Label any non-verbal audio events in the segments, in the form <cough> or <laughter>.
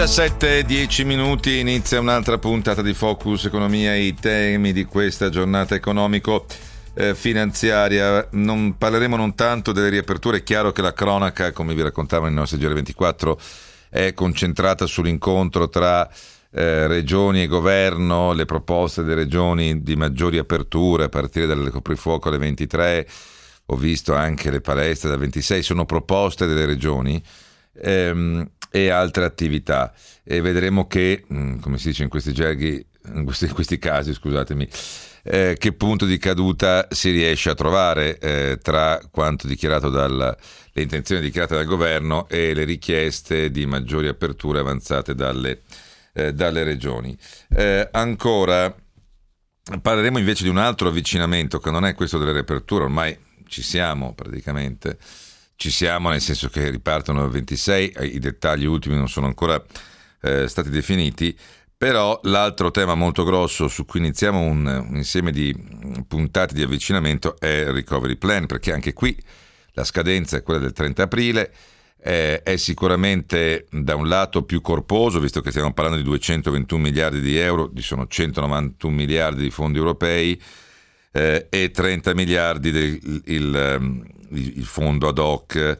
17, 10 minuti, inizia un'altra puntata di Focus Economia, i temi di questa giornata economico-finanziaria. Non, parleremo non tanto delle riaperture, è chiaro che la cronaca, come vi raccontavano i nostri GR24, è concentrata sull'incontro tra eh, regioni e governo, le proposte delle regioni di maggiori aperture a partire dal coprifuoco alle 23, ho visto anche le palestre dal 26, sono proposte delle regioni. Ehm, e altre attività e vedremo che, mm, come si dice in questi gerghi, in questi, in questi casi, scusatemi, eh, che punto di caduta si riesce a trovare eh, tra quanto dichiarato dal, le intenzioni dichiarate dal governo e le richieste di maggiori aperture avanzate dalle, eh, dalle regioni. Eh, ancora parleremo invece di un altro avvicinamento che non è questo delle riaperture, ormai ci siamo praticamente ci siamo, nel senso che ripartono il 26, i dettagli ultimi non sono ancora eh, stati definiti, però l'altro tema molto grosso su cui iniziamo un, un insieme di puntate di avvicinamento è il recovery plan, perché anche qui la scadenza è quella del 30 aprile, eh, è sicuramente da un lato più corposo, visto che stiamo parlando di 221 miliardi di euro, di sono 191 miliardi di fondi europei eh, e 30 miliardi del il, ehm, il fondo ad hoc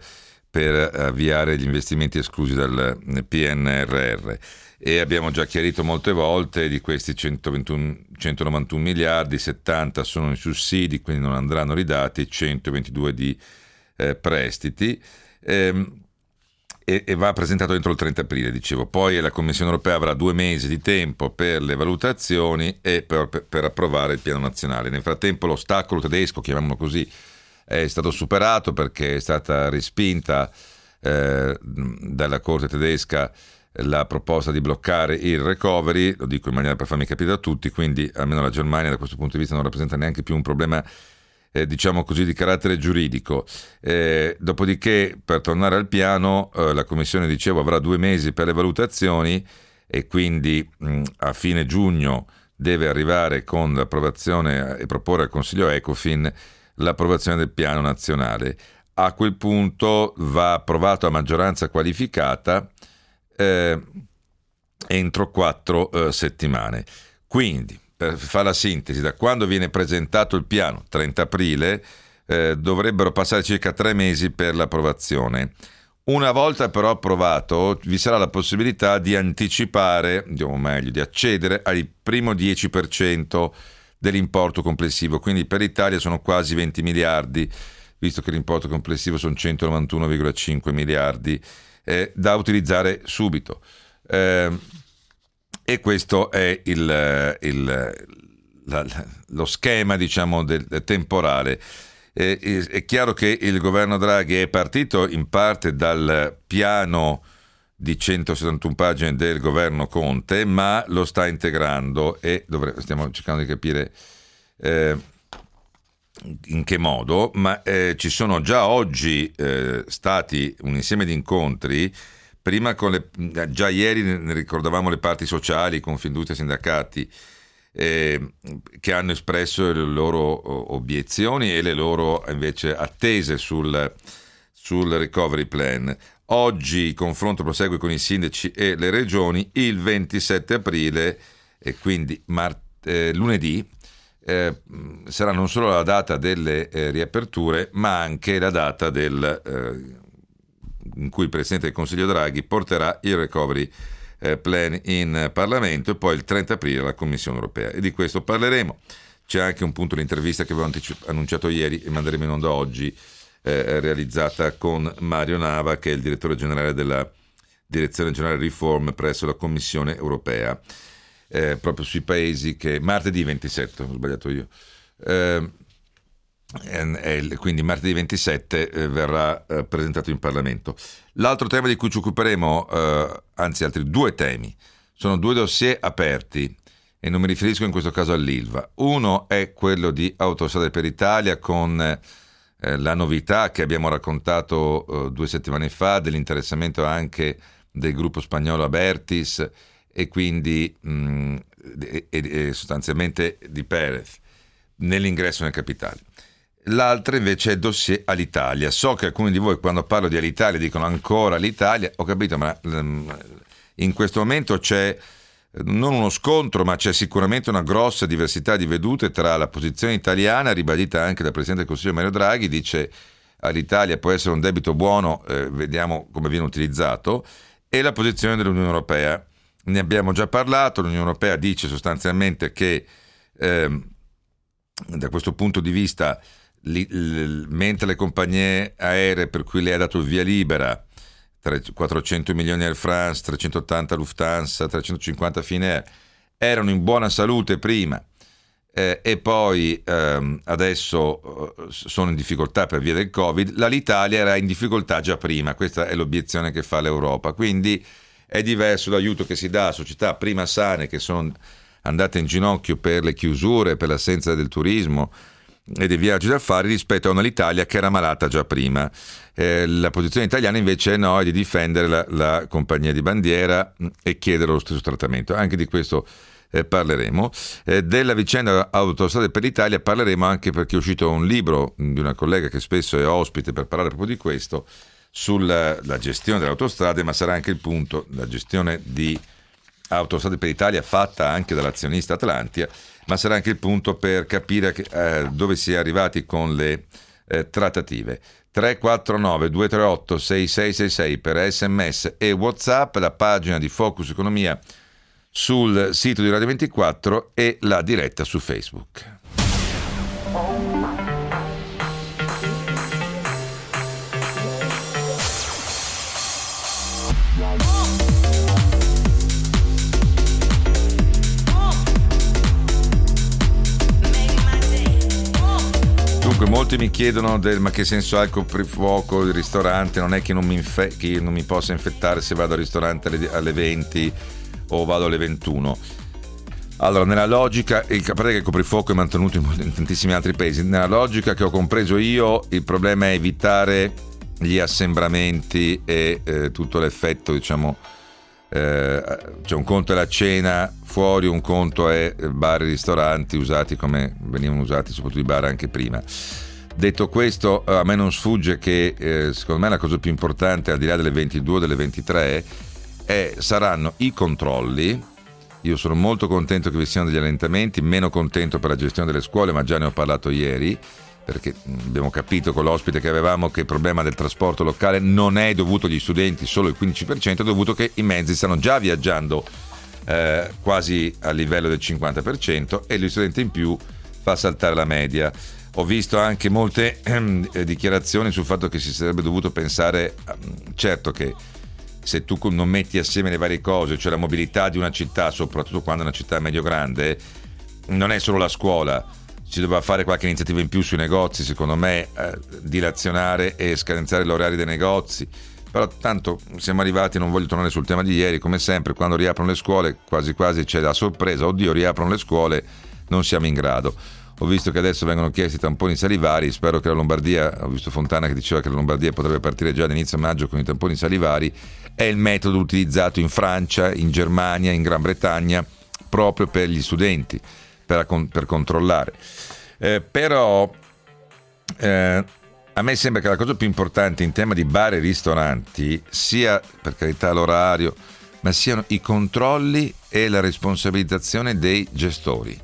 per avviare gli investimenti esclusi dal PNRR e abbiamo già chiarito molte volte di questi 121, 191 miliardi, 70 sono i sussidi, quindi non andranno ridati, 122 di eh, prestiti. Ehm, e, e, va presentato entro il 30 aprile, dicevo. Poi la Commissione europea avrà due mesi di tempo per le valutazioni e per, per, per approvare il piano nazionale. Nel frattempo l'ostacolo tedesco, chiamiamolo così, è stato superato perché è stata respinta eh, dalla Corte tedesca la proposta di bloccare il recovery, lo dico in maniera per farmi capire a tutti, quindi almeno la Germania da questo punto di vista non rappresenta neanche più un problema eh, diciamo così di carattere giuridico. Eh, dopodiché per tornare al piano eh, la Commissione dicevo avrà due mesi per le valutazioni e quindi mh, a fine giugno deve arrivare con l'approvazione e proporre al Consiglio Ecofin l'approvazione del piano nazionale. A quel punto va approvato a maggioranza qualificata eh, entro quattro eh, settimane. Quindi, per fare la sintesi, da quando viene presentato il piano, 30 aprile, eh, dovrebbero passare circa tre mesi per l'approvazione. Una volta però approvato, vi sarà la possibilità di anticipare, o meglio, di accedere al primo 10% dell'importo complessivo, quindi per l'Italia sono quasi 20 miliardi, visto che l'importo complessivo sono 191,5 miliardi eh, da utilizzare subito. Eh, e questo è il, il, la, lo schema diciamo, del, del temporale. Eh, è chiaro che il governo Draghi è partito in parte dal piano di 171 pagine del governo Conte, ma lo sta integrando e dovre- stiamo cercando di capire eh, in che modo, ma eh, ci sono già oggi eh, stati un insieme di incontri, prima con le, già ieri ne ricordavamo le parti sociali, Confindustria sindacati, eh, che hanno espresso le loro obiezioni e le loro invece attese sul, sul recovery plan. Oggi il confronto prosegue con i sindaci e le regioni il 27 aprile e quindi mart- eh, lunedì eh, sarà non solo la data delle eh, riaperture ma anche la data del, eh, in cui il Presidente del Consiglio Draghi porterà il recovery eh, plan in Parlamento e poi il 30 aprile alla Commissione europea e di questo parleremo. C'è anche un punto di intervista che avevo anticip- annunciato ieri e manderemo in onda oggi eh, realizzata con Mario Nava, che è il direttore generale della Direzione Generale Riform presso la Commissione europea, eh, proprio sui paesi che martedì 27, ho sbagliato io. Eh, quindi martedì 27 eh, verrà eh, presentato in Parlamento. L'altro tema di cui ci occuperemo, eh, anzi altri due temi, sono due dossier aperti e non mi riferisco in questo caso all'ILVA. Uno è quello di Autostrade per Italia con eh, la novità che abbiamo raccontato eh, due settimane fa dell'interessamento anche del gruppo spagnolo Abertis e quindi mh, e, e, sostanzialmente di Perez nell'ingresso nel capitale. L'altra invece è il dossier all'Italia. So che alcuni di voi quando parlo di Alitalia dicono ancora l'Italia, ho capito, ma mm, in questo momento c'è non uno scontro, ma c'è sicuramente una grossa diversità di vedute tra la posizione italiana, ribadita anche dal Presidente del Consiglio Mario Draghi, dice all'Italia può essere un debito buono, eh, vediamo come viene utilizzato, e la posizione dell'Unione Europea. Ne abbiamo già parlato, l'Unione Europea dice sostanzialmente che eh, da questo punto di vista li, li, mentre le compagnie aeree per cui lei ha dato il via libera, 400 milioni Air France, 380 Lufthansa, 350 Finnair, erano in buona salute prima eh, e poi ehm, adesso eh, sono in difficoltà per via del Covid, l'Italia era in difficoltà già prima, questa è l'obiezione che fa l'Europa, quindi è diverso l'aiuto che si dà a società prima sane che sono andate in ginocchio per le chiusure, per l'assenza del turismo, e dei viaggi d'affari rispetto a un'Italia che era malata già prima. Eh, la posizione italiana invece no, è di difendere la, la, compagnia di bandiera mm, e chiedere lo stesso trattamento. Anche di questo eh, parleremo. Eh, della vicenda Autostrade per l'Italia parleremo anche perché è uscito un libro di una collega che spesso è ospite per parlare proprio di questo, sulla gestione delle autostrade, ma sarà anche il punto, la gestione di Autostrade per l'Italia fatta anche dall'azionista Atlantia ma sarà anche il punto per capire eh, dove si è arrivati con le eh, trattative. 349 238 6666 per sms e whatsapp, la pagina di Focus Economia sul sito di Radio 24 e la diretta su Facebook. Dunque, molti mi chiedono del ma che senso ha il coprifuoco, il ristorante, non è che non mi, infe- che non mi possa infettare se vado al ristorante alle, alle 20 o vado alle 21. Allora, nella logica, il, parte che coprifuoco è mantenuto in, tantissimi altri paesi, nella logica che ho compreso io, il problema è evitare gli assembramenti e eh, tutto l'effetto, diciamo, cioè un conto è la cena fuori, un conto è bar e ristoranti usati come venivano usati soprattutto i bar anche prima. Detto questo, a me non sfugge che eh, secondo me la cosa più importante, al di là delle 22 o delle 23, è, saranno i controlli. Io sono molto contento che vi siano degli allentamenti, meno contento per la gestione delle scuole, ma già ne ho parlato ieri perché abbiamo capito con l'ospite che avevamo che il problema del trasporto locale non è dovuto agli studenti, solo il 15%, è dovuto che i mezzi stanno già viaggiando eh, quasi a livello del 50% e gli studenti in più fa saltare la media. Ho visto anche molte eh, dichiarazioni sul fatto che si sarebbe dovuto pensare, mm, certo che se tu non metti assieme le varie cose, cioè la mobilità di una città, soprattutto quando è una città medio-grande, non è solo la scuola, ci doveva fare qualche iniziativa in più sui negozi, secondo me, eh, dilazionare e scadenzare gli orari dei negozi. Però tanto siamo arrivati, non voglio tornare sul tema di ieri, come sempre, quando riaprono le scuole, quasi quasi c'è la sorpresa, oddio, riaprono le scuole, non siamo in grado. Ho visto che adesso vengono chiesti tamponi salivari, spero che la Lombardia, ho visto Fontana che diceva che la Lombardia potrebbe partire già all'inizio maggio con i tamponi salivari, è il metodo utilizzato in Francia, in Germania, in Gran Bretagna, proprio per gli studenti per, per controllare. Eh, però eh, a me sembra che la cosa più importante in tema di bar e ristoranti sia, per carità, l'orario, ma siano i controlli e la responsabilizzazione dei gestori.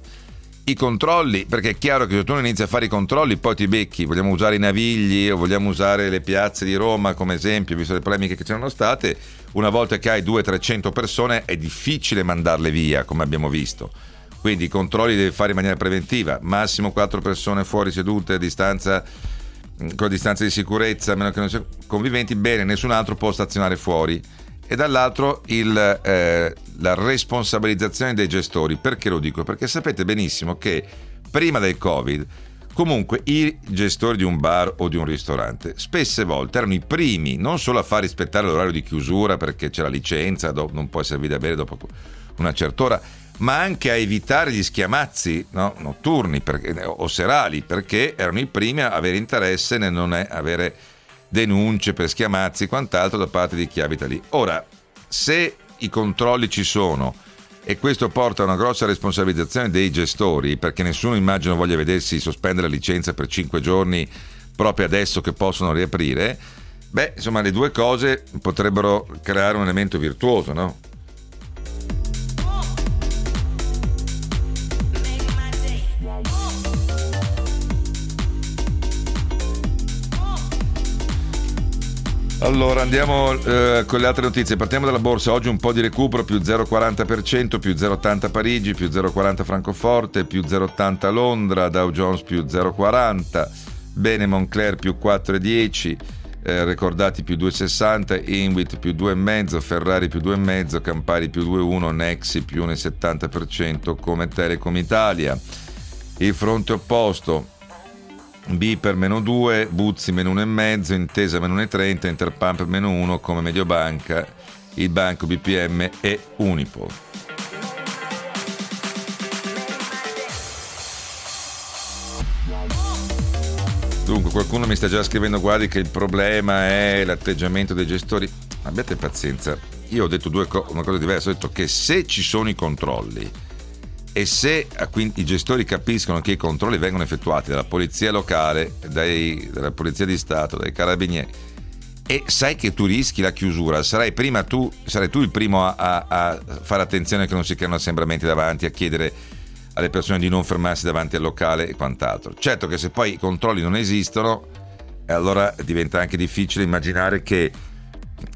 I controlli, perché è chiaro che se tu non inizi a fare i controlli, poi ti becchi. Vogliamo usare i navigli o vogliamo usare le piazze di Roma come esempio, visto le polemiche che c'erano state. Una volta che hai 200-300 persone è difficile mandarle via, come abbiamo visto quindi i controlli devi fare in maniera preventiva, massimo 4 persone fuori sedute a distanza mm, con distanza di sicurezza, a meno che non siano conviventi, bene, nessun altro può stazionare fuori. E dall'altro il, eh, la responsabilizzazione dei gestori. Perché lo dico? Perché sapete benissimo che prima del Covid, Comunque i gestori di un bar o di un ristorante spesse volte erano i primi non solo a far rispettare l'orario di chiusura perché c'è la licenza, non può servire da bere dopo una certa ora, ma anche a evitare gli schiamazzi no? notturni perché, o serali perché erano i primi a avere interesse nel non avere denunce per schiamazzi e quant'altro da parte di chi abita lì. Ora, se i controlli ci sono, e questo porta a una grossa responsabilizzazione dei gestori perché nessuno immagino voglia vedersi sospendere la licenza per 5 giorni proprio adesso che possono riaprire, beh insomma le due cose potrebbero creare un elemento virtuoso, no? Allora andiamo eh, con le altre notizie. Partiamo dalla borsa. Oggi un po' di recupero, più 0,40%, più 0,80 Parigi, più 0,40 Francoforte, più 0,80 Londra, Dow Jones più 0,40, Bene Moncler più 4,10. Eh, ricordati più 2,60, Inwit più 2,5, Ferrari più 2,5, Campari più 2,1, Nexi più 1,70% come Telecom Italia. Il fronte opposto, B per meno 2, Buzzi meno 1,5, Intesa meno 1,30, Interpump meno 1 come Mediobanca, il Banco BPM e Unipol. Dunque, qualcuno mi sta già scrivendo, guardi che il problema è l'atteggiamento dei gestori. Abbiate pazienza, io ho detto co- una cosa diversa, ho detto che se ci sono i controlli, e se i gestori capiscono che i controlli vengono effettuati dalla polizia locale, dai, dalla polizia di Stato, dai carabinieri, e sai che tu rischi la chiusura, sarai, tu, sarai tu il primo a, a, a, fare attenzione che non si creino assembramenti davanti, a chiedere alle persone di non fermarsi davanti al locale e quant'altro. Certo che se poi i controlli non esistono, allora diventa anche difficile immaginare che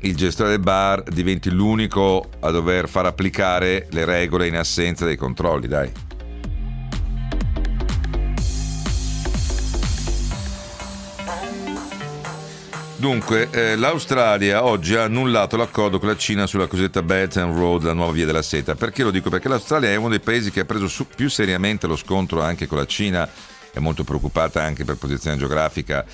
il gestore del bar diventi l'unico a dover far applicare le regole in assenza dei controlli, dai. Dunque, eh, l'Australia oggi ha annullato l'accordo con la Cina sulla cosiddetta Belt and Road, la nuova via della seta. Perché lo dico? Perché l'Australia è uno dei paesi che ha preso più seriamente lo scontro anche con la Cina, è molto preoccupata anche per posizione geografica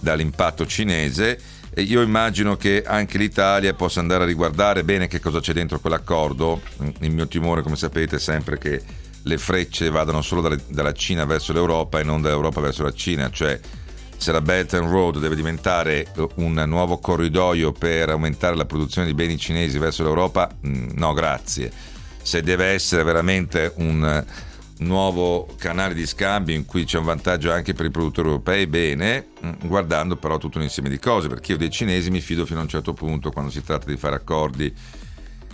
dall'impatto cinese io immagino che anche l'Italia possa andare a riguardare bene che cosa c'è dentro quell'accordo. Il mio timore, come sapete, è sempre che le frecce vadano solo dalla Cina verso l'Europa e non dall'Europa verso la Cina, cioè se la Belt and Road deve diventare un nuovo corridoio per aumentare la produzione di beni cinesi verso l'Europa, mm, no grazie. Se deve essere veramente un nuovo canale di scambio in cui c'è un vantaggio anche per i produttori europei, bene, mm, guardando però tutto un insieme di cose, perché io dei cinesi mi fido fino a un certo punto quando si tratta di fare accordi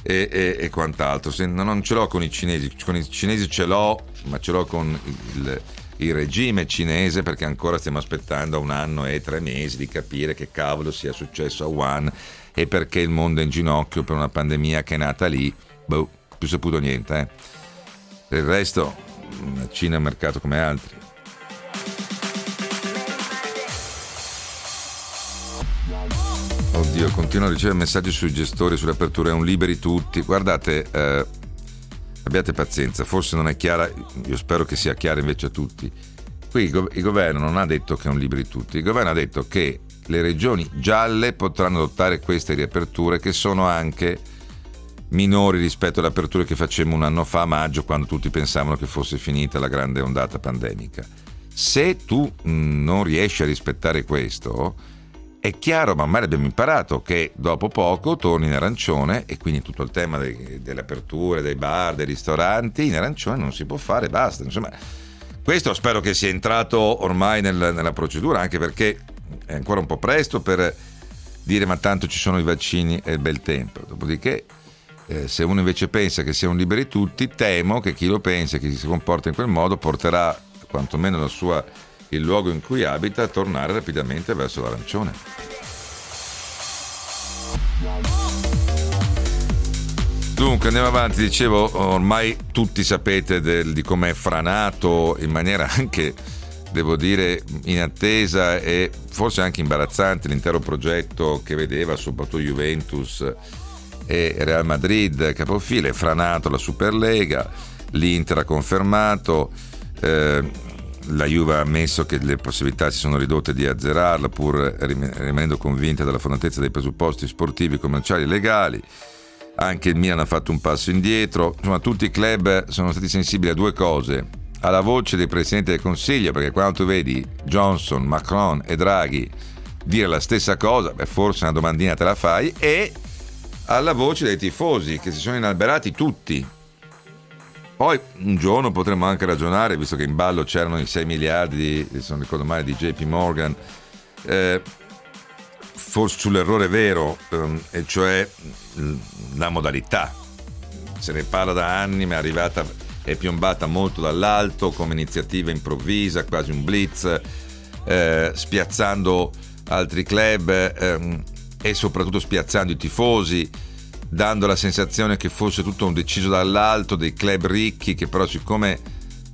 e, e, e quant'altro. Se, non ce l'ho con i cinesi, con i cinesi ce l'ho, ma ce l'ho con il, il regime cinese perché ancora stiamo aspettando un anno e tre mesi di capire che cavolo sia successo a Wuhan e perché il mondo è in ginocchio per una pandemia che è nata lì. Boh, più saputo niente. Eh. Il resto la Cina un mercato come altri. Oddio, continuo a ricevere messaggi sui gestori, sulle aperture, è un liberi tutti. Guardate, eh, abbiate pazienza, forse non è chiara, io spero che sia chiara invece a tutti. Qui il governo non ha detto che è un liberi tutti, il governo ha detto che le regioni gialle potranno adottare queste riaperture che sono anche minori rispetto alle aperture che facemmo un anno fa a maggio quando tutti pensavano che fosse finita la grande ondata pandemica. Se tu mm, non riesci a rispettare questo, è chiaro, ma ormai abbiamo imparato che dopo poco torni in arancione e quindi tutto il tema dei, delle aperture, dei bar, dei ristoranti, in arancione non si può fare, basta. Insomma, questo spero che sia entrato ormai nel, nella procedura, anche perché è ancora un po' presto per dire ma tanto ci sono i vaccini e bel tempo. Dopodiché eh, se uno invece pensa che siano liberi tutti, temo che chi lo pensa e chi si comporta in quel modo porterà quantomeno sua, il luogo in cui abita a tornare rapidamente verso l'arancione. Dunque andiamo avanti, dicevo, ormai tutti sapete del, di com'è franato in maniera <laughs> anche, devo dire, inattesa e forse anche imbarazzante l'intero progetto che vedeva soprattutto Juventus e Real Madrid capofile, franato la Superlega, l'Inter ha confermato, eh, la Juve ha ammesso che le possibilità si sono ridotte di azzerarla pur rimanendo convinta della fondatezza dei presupposti sportivi, commerciali e legali. Anche il Milan ha fatto un passo indietro. Insomma, tutti i club sono stati sensibili a due cose. Alla voce dei presidenti del Consiglio, perché quando tu vedi Johnson, Macron e Draghi dire la stessa cosa, beh, forse una domandina te la fai, e alla voce dei tifosi che si sono inalberati tutti poi un giorno potremmo anche ragionare, visto che in ballo c'erano i 6 miliardi, se non di JP Morgan, eh, forse sull'errore vero, ehm, e cioè la modalità. Se ne parla da anni, ma è arrivata, è piombata molto dall'alto come iniziativa improvvisa, quasi un blitz, eh, spiazzando altri club ehm, e soprattutto spiazzando i tifosi dando la sensazione che fosse tutto un deciso dall'alto dei club ricchi che però siccome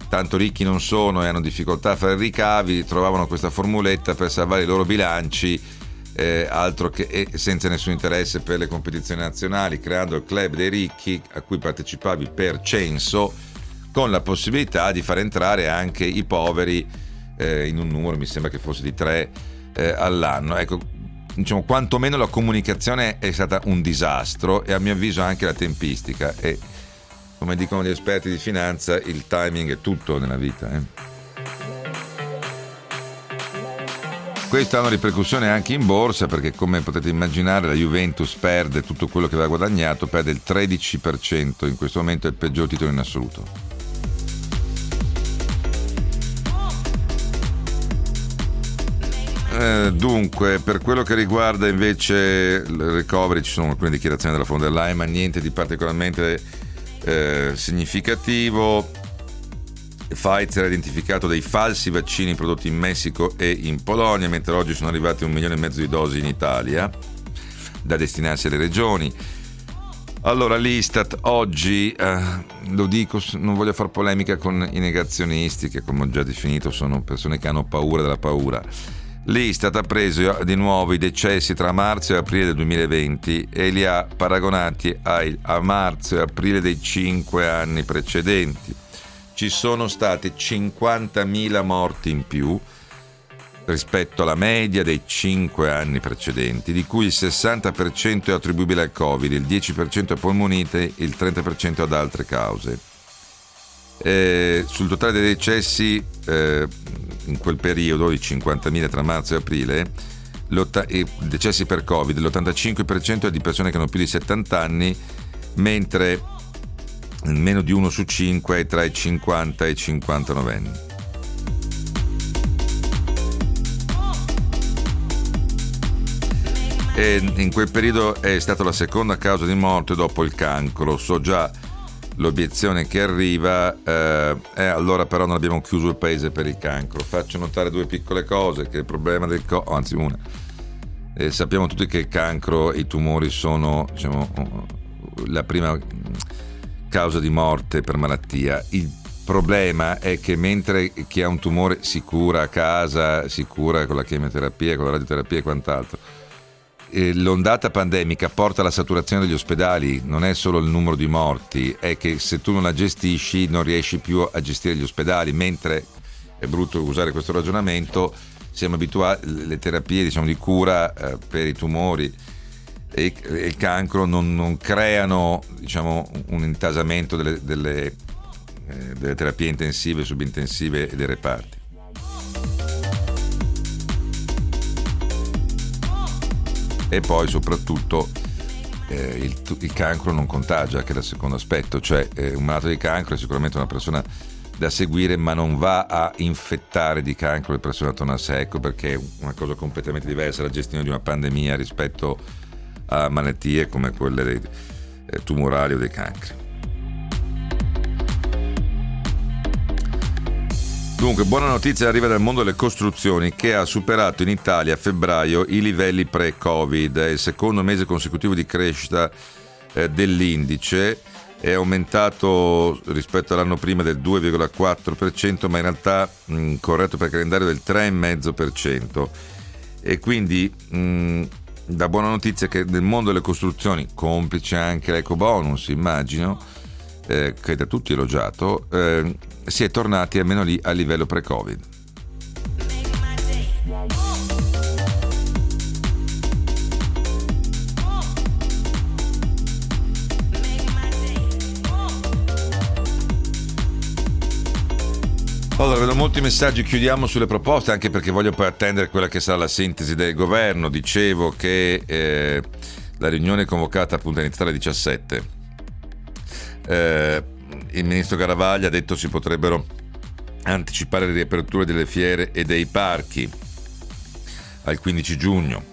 tanto ricchi non sono e hanno difficoltà a fare ricavi trovavano questa formuletta per salvare i loro bilanci eh, altro che senza nessun interesse per le competizioni nazionali creando il club dei ricchi a cui partecipavi per censo con la possibilità di far entrare anche i poveri eh, in un numero mi sembra che fosse di tre eh, all'anno. Ecco diciamo, quantomeno la comunicazione è stata un disastro e a mio avviso anche la tempistica e come dicono gli esperti di finanza il timing è tutto nella vita. Eh. Questo ha una ripercussione anche in borsa perché come potete immaginare la Juventus perde tutto quello che aveva guadagnato, perde il 13%, in questo momento è il peggior titolo in assoluto. Eh, dunque, per quello che riguarda invece il recovery, ci sono alcune dichiarazioni della von ma niente di particolarmente eh, significativo. Pfizer ha identificato dei falsi vaccini prodotti in Messico e in Polonia, mentre oggi sono arrivati un milione e mezzo di dosi in Italia da destinarsi alle regioni. Allora, l'Istat oggi, eh, lo dico, non voglio fare polemica con i negazionisti, che come ho già definito sono persone che hanno paura della paura L'Istat ha preso di nuovo i decessi tra marzo e aprile del 2020 e li ha paragonati ai, a marzo e aprile dei cinque anni precedenti. Ci sono stati 50.000 morti in più rispetto alla media dei cinque anni precedenti, di cui il 60% è attribuibile al Covid, il 10% a polmonite, il 30% ad altre cause. Eh, sul totale dei decessi eh, in quel periodo, i 50.000 tra marzo e aprile, i decessi per Covid, l'85% è di persone che hanno più di 70 anni, mentre meno di uno su 5 è tra i 50 e i 59 anni. E in quel periodo è stata la seconda causa di morte dopo il cancro. So già l'obiezione che arriva eh, è allora però non abbiamo chiuso il paese per il cancro. Faccio notare due piccole cose, che il problema del co- oh, anzi una. Eh, sappiamo tutti che il cancro e i tumori sono diciamo, la prima causa di morte per malattia. Il problema è che mentre chi ha un tumore si cura a casa, si cura con la chemioterapia, con la radioterapia e quant'altro, eh, l'ondata pandemica porta alla saturazione degli ospedali, non è solo il numero di morti, è che se tu non la gestisci non riesci più a gestire gli ospedali, mentre è brutto usare questo ragionamento, siamo abituati, alle terapie diciamo, di cura eh, per i tumori e, e il cancro non, non creano diciamo, un intasamento delle, delle, eh, delle terapie intensive, subintensive e dei reparti. E poi soprattutto eh, il, il, cancro non contagia, che è il secondo aspetto, cioè eh, un malato di cancro è sicuramente una persona da seguire ma non va a infettare di cancro le persone attorno a sé, ecco perché è una cosa completamente diversa la gestione di una pandemia rispetto a malattie come quelle dei, eh, tumorali o dei cancri. Dunque, buona notizia arriva dal mondo delle costruzioni che ha superato in Italia a febbraio i livelli pre-Covid. È il secondo mese consecutivo di crescita eh, dell'indice. È aumentato rispetto all'anno prima del 2,4%, ma in realtà mh, corretto per calendario del 3,5%. E quindi la buona notizia è che nel mondo delle costruzioni, complice anche l'eco bonus, immagino, eh, che da tutti elogiato, eh, si è tornati almeno lì a livello pre-Covid. Allora, vedo molti messaggi, chiudiamo sulle proposte, anche perché voglio poi attendere quella che sarà la sintesi del governo. Dicevo che eh, la riunione è convocata appunto a alle 17. Eh, il ministro Garavaglia ha detto si potrebbero anticipare le riaperture delle fiere e dei parchi al 15 giugno.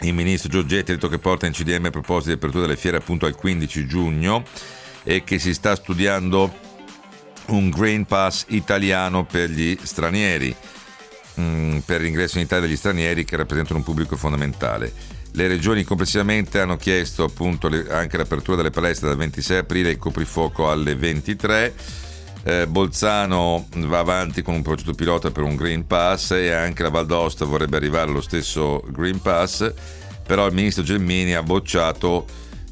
Il ministro Giorgetti ha detto che porta in CDM proposte di apertura delle fiere appunto al 15 giugno e che si sta studiando un Green Pass italiano per gli stranieri, mm, per l'ingresso in Italia degli stranieri che rappresentano un pubblico fondamentale. Le regioni complessivamente hanno chiesto appunto anche l'apertura delle palestre dal 26 aprile e il coprifuoco alle 23. Eh, Bolzano va avanti con un progetto pilota per un Green Pass e anche la Val d'Aosta vorrebbe arrivare allo stesso Green Pass, però il ministro Gelmini ha bocciato,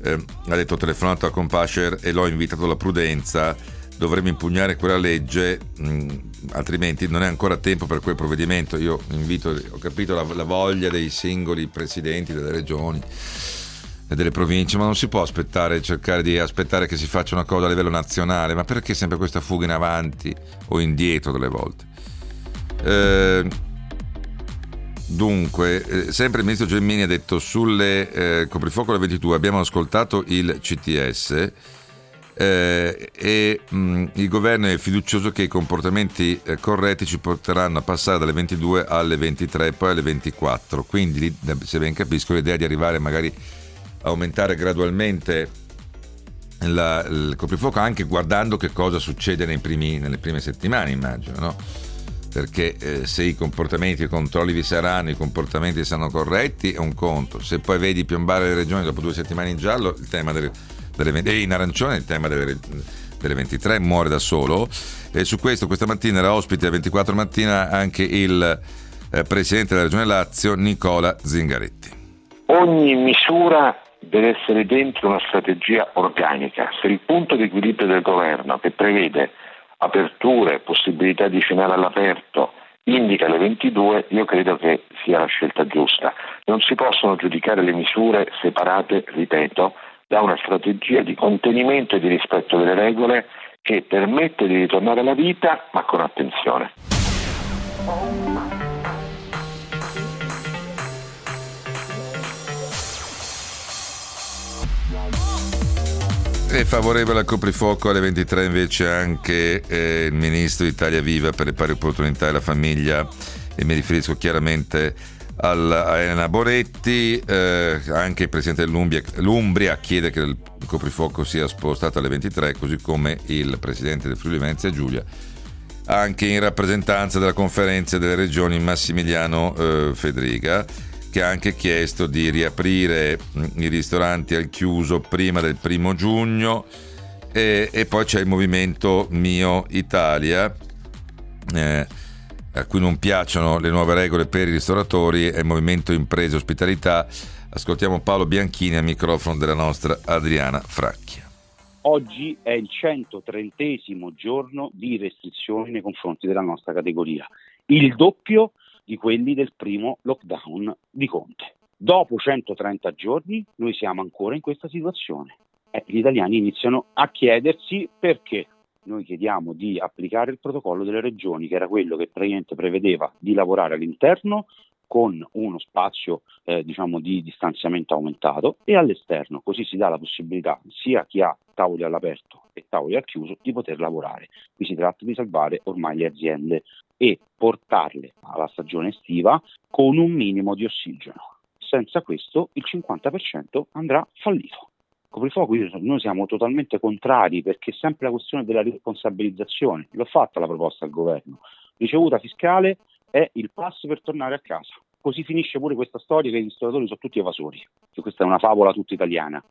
eh, ha detto ho telefonato a Compasher e l'ho invitato alla prudenza dovremmo impugnare quella legge, mh, altrimenti non è ancora tempo per quel provvedimento. Io invito, ho capito la, la voglia dei singoli presidenti delle regioni e delle province, ma non si può aspettare, cercare di aspettare che si faccia una cosa a livello nazionale, ma perché sempre questa fuga in avanti o indietro delle volte? Eh, dunque, sempre il ministro Gemmini ha detto sulle eh, coprifuoco alle 22 abbiamo ascoltato il CTS eh, e mh, il governo è fiducioso che i comportamenti eh, corretti ci porteranno a passare dalle 22 alle 23 e poi alle 24. Quindi, eh, se ben capisco, l'idea di arrivare magari a aumentare gradualmente la, il coprifuoco anche guardando che cosa succede primi, nelle prime settimane, immagino, no? Perché eh, se i comportamenti, i controlli vi saranno, i comportamenti saranno corretti, è un conto. Se poi vedi piombare le regioni dopo due settimane in giallo, il tema del 20, e in arancione il tema delle, delle 23 muore da solo. E su questo questa mattina era ospite a 24 mattina anche il eh, presidente della regione Lazio Nicola Zingaretti. Ogni misura deve essere dentro una strategia organica. Se il punto di equilibrio del governo che prevede aperture possibilità di finale all'aperto indica le 22, io credo che sia la scelta giusta. Non si possono giudicare le misure separate, ripeto, da una strategia di contenimento e di rispetto delle regole che permette di ritornare alla vita ma con attenzione. È favorevole al coprifuoco alle 23 invece anche eh, il ministro Italia Viva per le pari opportunità e la famiglia e mi riferisco chiaramente a Elena Boretti, eh, anche il presidente dell'Umbria chiede che il coprifuoco sia spostato alle 23, così come il presidente del Friuli Venezia Giulia, anche in rappresentanza della conferenza delle regioni Massimiliano eh, Federica, che ha anche chiesto di riaprire mm, i ristoranti al chiuso prima del primo giugno. E, e poi c'è il movimento Mio Italia. Eh, a cui non piacciono le nuove regole per i ristoratori è il Movimento Imprese Ospitalità. Ascoltiamo Paolo Bianchini al microfono della nostra Adriana Fracchia. Oggi è il 130 giorno di restrizioni nei confronti della nostra categoria, il doppio di quelli del primo lockdown di Conte. Dopo 130 giorni noi siamo ancora in questa situazione e gli italiani iniziano a chiedersi perché noi chiediamo di applicare il protocollo delle regioni, che era quello che praticamente prevedeva di lavorare all'interno con uno spazio eh, diciamo di distanziamento aumentato e all'esterno, così si dà la possibilità sia a chi ha tavoli all'aperto e tavoli al chiuso di poter lavorare. Qui si tratta di salvare ormai le aziende e portarle alla stagione estiva con un minimo di ossigeno. Senza questo il 50% andrà fallito coprifuoco noi siamo totalmente contrari perché è sempre la questione della responsabilizzazione. L'ho fatta la proposta al governo. Ricevuta fiscale è il passo per tornare a casa. Così finisce pure questa storia che gli ristoratori sono tutti evasori. Che questa è una favola tutta italiana.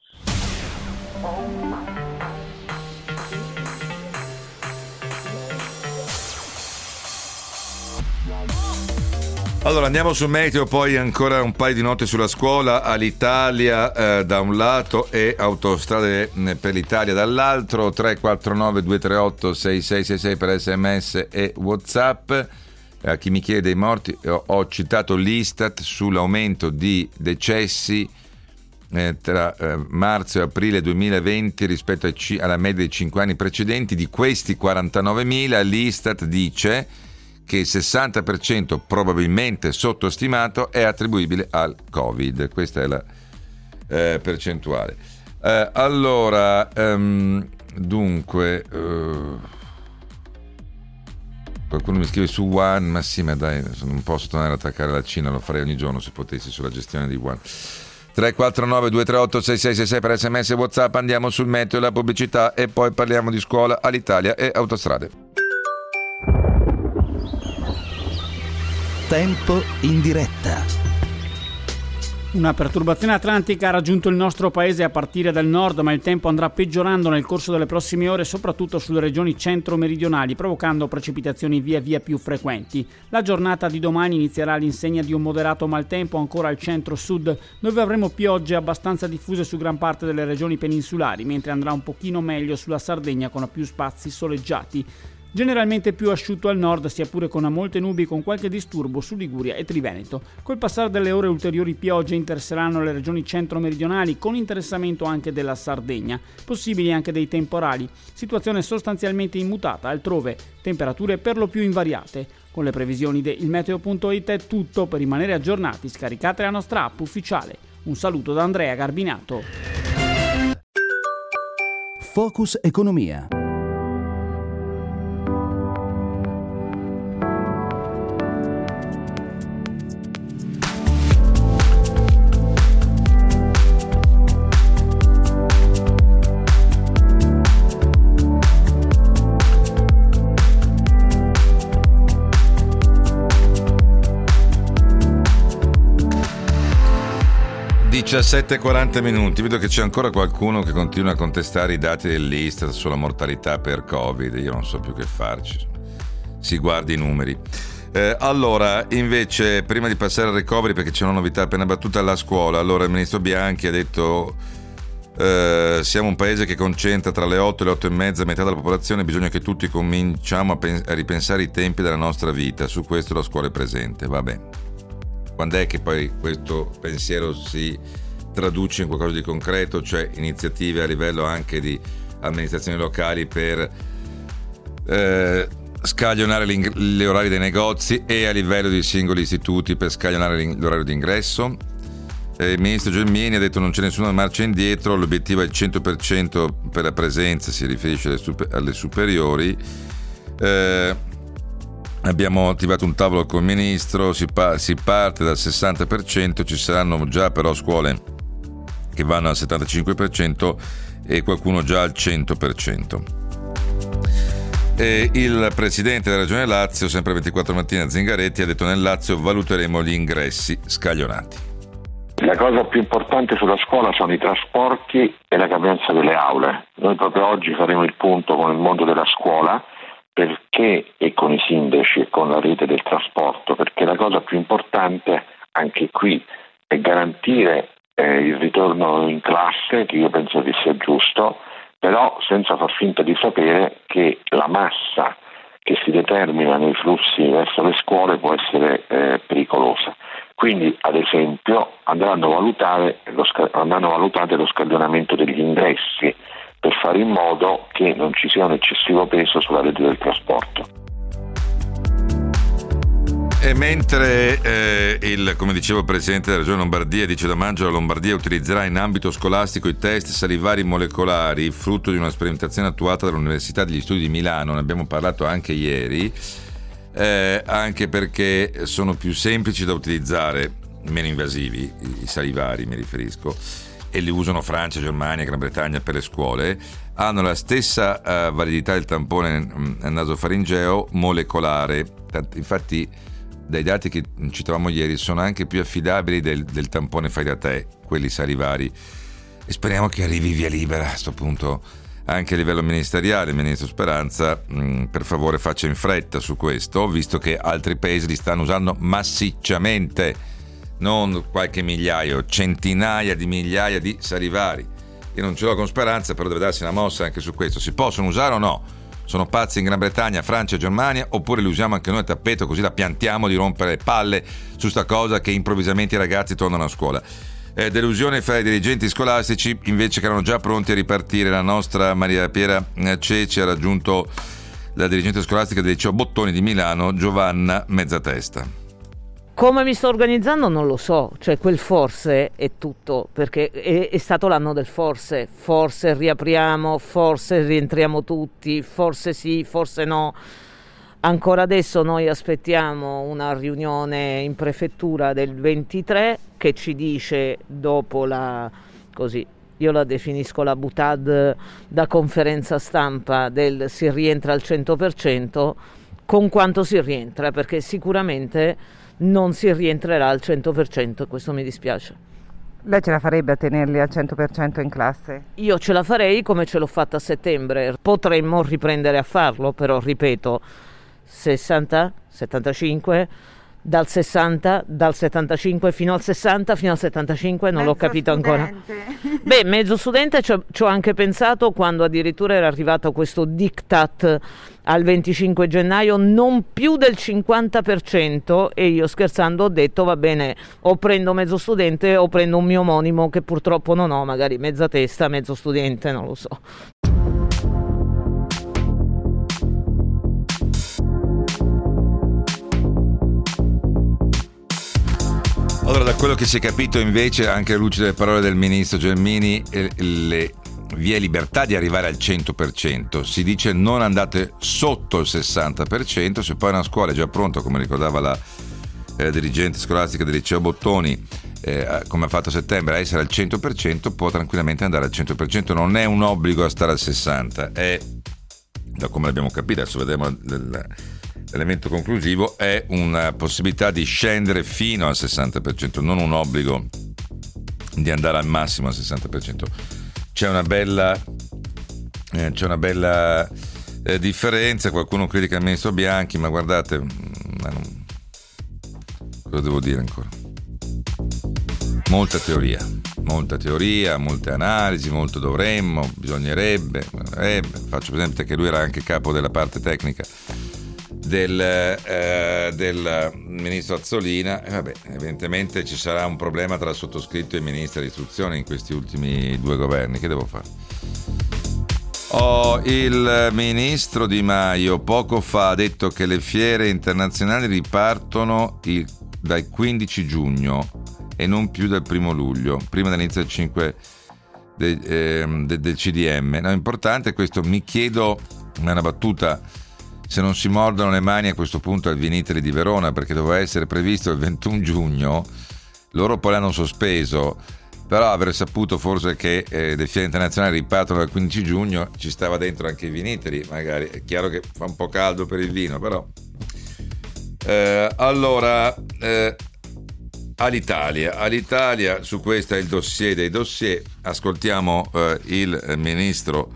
Allora andiamo sul meteo, poi ancora un paio di note sulla scuola, all'Italia eh, da un lato e autostrade mm, per l'Italia dall'altro, 349 238 6666 per sms e whatsapp. A chi mi chiede i morti ho, citato l'Istat sull'aumento di decessi eh, tra eh, marzo e aprile 2020 rispetto ai, alla media dei 5 anni precedenti. Di questi 49.000 l'Istat dice che il 60% probabilmente sottostimato è attribuibile al Covid. Questa è la eh, percentuale. Eh, allora, um, dunque, uh, qualcuno mi scrive su One, ma sì, ma dai, non posso tornare ad attaccare la Cina, lo farei ogni giorno se potessi sulla gestione di One. 349 238 6666 per sms e whatsapp andiamo sul meteo e la pubblicità e poi parliamo di scuola all'Italia e autostrade Tempo in diretta. Una perturbazione atlantica ha raggiunto il nostro paese a partire dal nord, ma il tempo andrà peggiorando nel corso delle prossime ore, soprattutto sulle regioni centro-meridionali, provocando precipitazioni via via più frequenti. La giornata di domani inizierà all'insegna di un moderato maltempo ancora al centro-sud, dove avremo piogge abbastanza diffuse su gran parte delle regioni peninsulari, mentre andrà un pochino meglio sulla Sardegna con più spazi soleggiati. Generalmente più asciutto al nord, sia pure con molte nubi con qualche disturbo su Liguria e Triveneto. Col passare delle ore ulteriori piogge interesseranno le regioni centro-meridionali, con interessamento anche della Sardegna, possibili anche dei temporali. Situazione sostanzialmente immutata altrove, temperature per lo più invariate. Con le previsioni di ilmeteo.it è tutto, per rimanere aggiornati scaricate la nostra app ufficiale. Un saluto da Andrea Garbinato. Focus Economia. 17.40 minuti, vedo che c'è ancora qualcuno che continua a contestare i dati dell'Istat sulla mortalità per Covid, io non so più che farci, si guardi i numeri. Eh, allora, invece, prima di passare al recovery, perché c'è una novità appena battuta alla scuola, allora il ministro Bianchi ha detto eh, siamo un paese che concentra tra le 8 e le 8 e mezza metà della popolazione, bisogna che tutti cominciamo a, pen- a ripensare i tempi della nostra vita, su questo la scuola è presente, vabbè. Quando è che poi questo pensiero si traduce in qualcosa di concreto, cioè iniziative a livello anche di amministrazioni locali per eh, scaglionare gli orari dei negozi e a livello di singoli istituti per scaglionare l'orario di ingresso. Eh, il ministro Gelmini ha detto non c'è nessuna marcia indietro, l'obiettivo è il 100% per la presenza, si riferisce alle, alle superiori. Eh, abbiamo attivato un tavolo con il ministro, si, pa- si parte dal 60%, ci saranno già però scuole che vanno al 75% e qualcuno già al 100%. E il presidente della regione Lazio, sempre 24 mattina, Zingaretti, ha detto nel Lazio valuteremo gli ingressi scaglionati. La cosa più importante sulla scuola sono i trasporti e la capienza delle aule. Noi proprio oggi faremo il punto con il mondo della scuola perché e con i sindaci e con la rete del trasporto, perché la cosa più importante anche qui è garantire eh, il ritorno in classe, che io penso che sia giusto, però senza far finta di sapere che la massa che si determina nei flussi verso le scuole può essere eh, pericolosa. Quindi, ad esempio, andranno, lo, andranno valutate lo scaglionamento degli ingressi per fare in modo che non ci sia un eccessivo peso sulla rete del trasporto. E mentre eh, il, come dicevo, Presidente della Regione Lombardia dice da maggio la Lombardia utilizzerà in ambito scolastico i test salivari molecolari, frutto di una sperimentazione attuata dall'Università degli Studi di Milano, ne abbiamo parlato anche ieri, eh, anche perché sono più semplici da utilizzare, meno invasivi, i salivari mi riferisco, e li usano Francia, Germania, Gran Bretagna per le scuole, hanno la stessa uh, validità del tampone mm, nasofaringeo molecolare. Infatti dai dati che citavamo ieri, sono anche più affidabili del, del tampone fai da te, quelli salivari. E speriamo che arrivi via libera a questo punto anche a livello ministeriale, ministro Speranza, mh, mm, per favore faccia in fretta su questo, visto che altri paesi li stanno usando massicciamente, non qualche migliaio, centinaia di migliaia di salivari. Io non ce l'ho con Speranza, però deve darsi una mossa anche su questo. Si possono usare o no? Sono pazzi in Gran Bretagna, Francia e Germania, oppure li usiamo anche noi a tappeto così la piantiamo di rompere le palle su sta cosa che improvvisamente i ragazzi tornano a scuola. Eh, delusione fra i dirigenti scolastici invece che erano già pronti a ripartire. La nostra Maria Piera eh, Ceci ha raggiunto la dirigente scolastica del liceo Bottoni di Milano, Giovanna Mezzatesta. Come mi sto organizzando non lo so, cioè quel forse è tutto, perché è, è, stato l'anno del forse, forse riapriamo, forse rientriamo tutti, forse sì, forse no. Ancora adesso noi aspettiamo una riunione in prefettura del 23 che ci dice dopo la, così, io la definisco la butad da conferenza stampa del si rientra al 100%, con quanto si rientra, perché sicuramente non si rientrerà al 100%, questo mi dispiace. Lei ce la farebbe a tenerli al 100% in classe? Io ce la farei come ce l'ho fatta a settembre. Potremmo riprendere a farlo, però ripeto, 60, 75, dal 60, dal 75 fino al 60, fino al 75, non mezzo l'ho capito studente. ancora. <laughs> Beh, mezzo studente ci ho anche pensato quando addirittura era arrivato questo diktat al 25 gennaio, non più del 50% e io scherzando ho detto va bene, o prendo mezzo studente o prendo un mio omonimo che purtroppo non ho, magari mezza testa, mezzo studente, non lo so. Allora, da quello che si è capito invece, anche alla luce delle parole del ministro Gelmini, eh, le, vi è libertà di arrivare al 100%. Si dice non andate sotto il 60%, se poi una scuola è già pronta, come ricordava la eh, dirigente scolastica del liceo Bottoni, eh, come ha fatto a settembre, a essere al 100%, può tranquillamente andare al 100%. Non è un obbligo a stare al 60%, è, da come l'abbiamo capito, adesso vedremo il, l'elemento conclusivo è una possibilità di scendere fino al 60%, non un obbligo di andare al massimo al 60%. C'è una bella, eh, c'è una bella eh, differenza, qualcuno critica il ministro Bianchi, ma guardate, mm, ma non, cosa devo dire ancora? Molta teoria, molta teoria, molte analisi, molto dovremmo, bisognerebbe, eh, faccio presente che lui era anche capo della parte tecnica del, eh, del ministro Azzolina. E vabbè, evidentemente ci sarà un problema tra sottoscritto e il ministro dell'istruzione in questi ultimi due governi. Che devo fare? Oh, il ministro Di Maio poco fa ha detto che le fiere internazionali ripartono il, dal 15 giugno e non più dal 1 luglio, prima dell'inizio del 5 de, eh, de, del CDM. No, importante questo, mi chiedo, è una battuta se non si mordono le mani a questo punto al Viniteri di Verona perché doveva essere previsto il 21 giugno, loro poi l'hanno sospeso. Però aver saputo forse che eh, le fiere internazionali ripartono dal 15 giugno ci stava dentro anche i Viniteri, magari. È chiaro che fa un po' caldo per il vino, però. Eh, allora, eh, all'Italia. All'Italia, su questo è il dossier dei dossier. Ascoltiamo eh, il ministro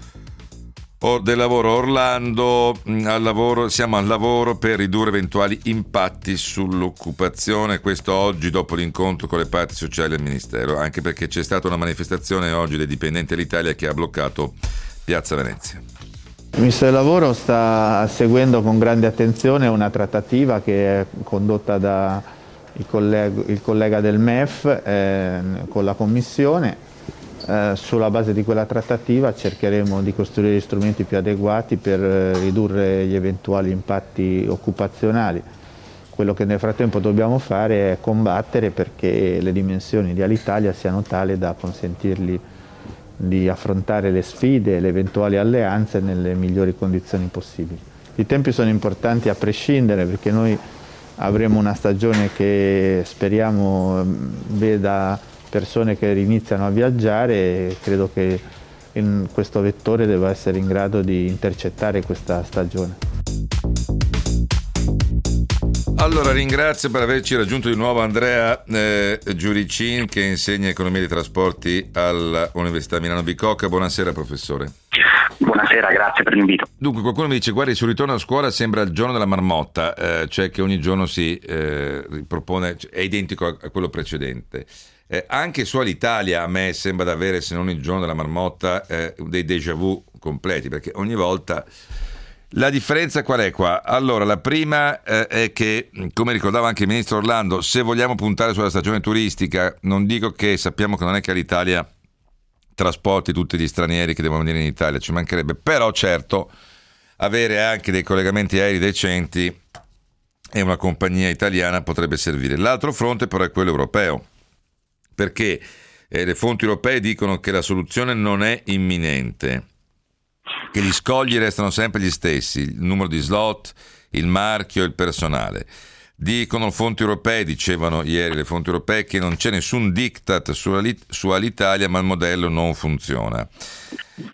del lavoro Orlando, mm, al lavoro, siamo al lavoro per ridurre eventuali impatti sull'occupazione, questo oggi dopo l'incontro con le parti sociali del Ministero, anche perché c'è stata una manifestazione oggi dei dipendenti dell'Italia che ha bloccato Piazza Venezia. Il Ministro del Lavoro sta seguendo con grande attenzione una trattativa che è condotta dal collega, collega, del MEF eh, con la Commissione eh, sulla base di quella trattativa cercheremo di costruire gli strumenti più adeguati per eh, ridurre gli eventuali impatti occupazionali. Quello che nel frattempo dobbiamo fare è combattere perché le dimensioni di Alitalia siano tali da consentirgli di affrontare le sfide e le eventuali alleanze nelle migliori condizioni possibili. I tempi sono importanti a prescindere perché noi avremo una stagione che speriamo mm, veda persone che iniziano a viaggiare e credo che questo vettore debba essere in grado di intercettare questa stagione. Allora ringrazio per averci raggiunto di nuovo Andrea eh, Giuricin che insegna economia dei trasporti all'Università Milano Bicocca. Buonasera professore. Buonasera, grazie per l'invito. Dunque, qualcuno mi dice: Guardi, sul ritorno a scuola sembra il giorno della marmotta, eh, cioè che ogni giorno si eh, propone, è identico a, a quello precedente. Eh, anche su Alitalia a me sembra di avere, se non il giorno della marmotta, eh, dei déjà vu completi, perché ogni volta la differenza qual è qua? Allora, la prima eh, è che, come ricordava anche il ministro Orlando, se vogliamo puntare sulla stagione turistica, non dico che sappiamo che non è che l'Italia trasporti tutti gli stranieri che devono venire in Italia, ci mancherebbe, però certo avere anche dei collegamenti aerei decenti e una compagnia italiana potrebbe servire. L'altro fronte però è quello europeo, perché eh, le fonti europee dicono che la soluzione non è imminente che gli scogli restano sempre gli stessi, il numero di slot, il marchio il personale. Dicono fonti europee, dicevano ieri le fonti europee, che non c'è nessun diktat su Alitalia, ma il modello non funziona.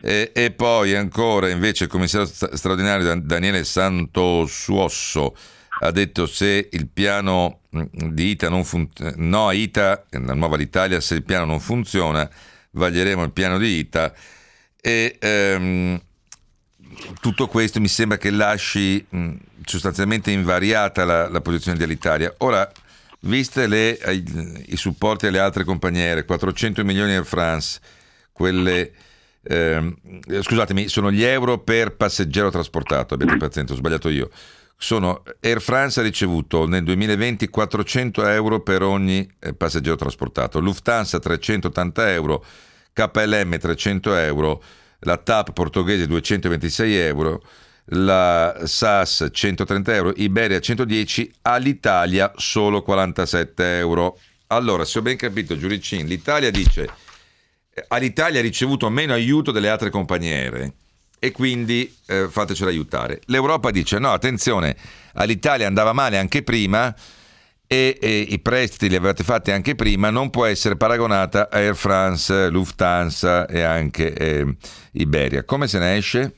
E, e poi ancora, invece, il commissario straordinario Daniele Santosuosso ha detto se il piano mm, di ITA non funziona, no a ITA, la nuova Alitalia, se il piano non funziona, vaglieremo il piano di ITA e ehm, tutto questo mi sembra che lasci mh, sostanzialmente invariata la, la posizione dell'Italia. Ora, viste le, i, i, supporti alle altre compagnie 400 milioni Air France, quelle... Ehm, scusatemi, sono gli euro per passeggero trasportato, abbiate pazienza, ho sbagliato io. Sono, Air France ha ricevuto nel 2020 400 euro per ogni eh, passeggero trasportato, Lufthansa 380 euro, KLM 300 euro, la TAP portoghese 226 euro, la SAS 130 euro, Iberia 110, all'Italia solo 47 euro. Allora, se ho ben capito, Giuricin, l'Italia dice all'Italia ha ricevuto meno aiuto delle altre compagnie aeree e quindi eh, fatecelo aiutare. L'Europa dice no, attenzione, all'Italia andava male anche prima, e, e, i prestiti li avevate fatti anche prima, non può essere paragonata a Air France, Lufthansa e anche eh, Iberia. Come se ne esce?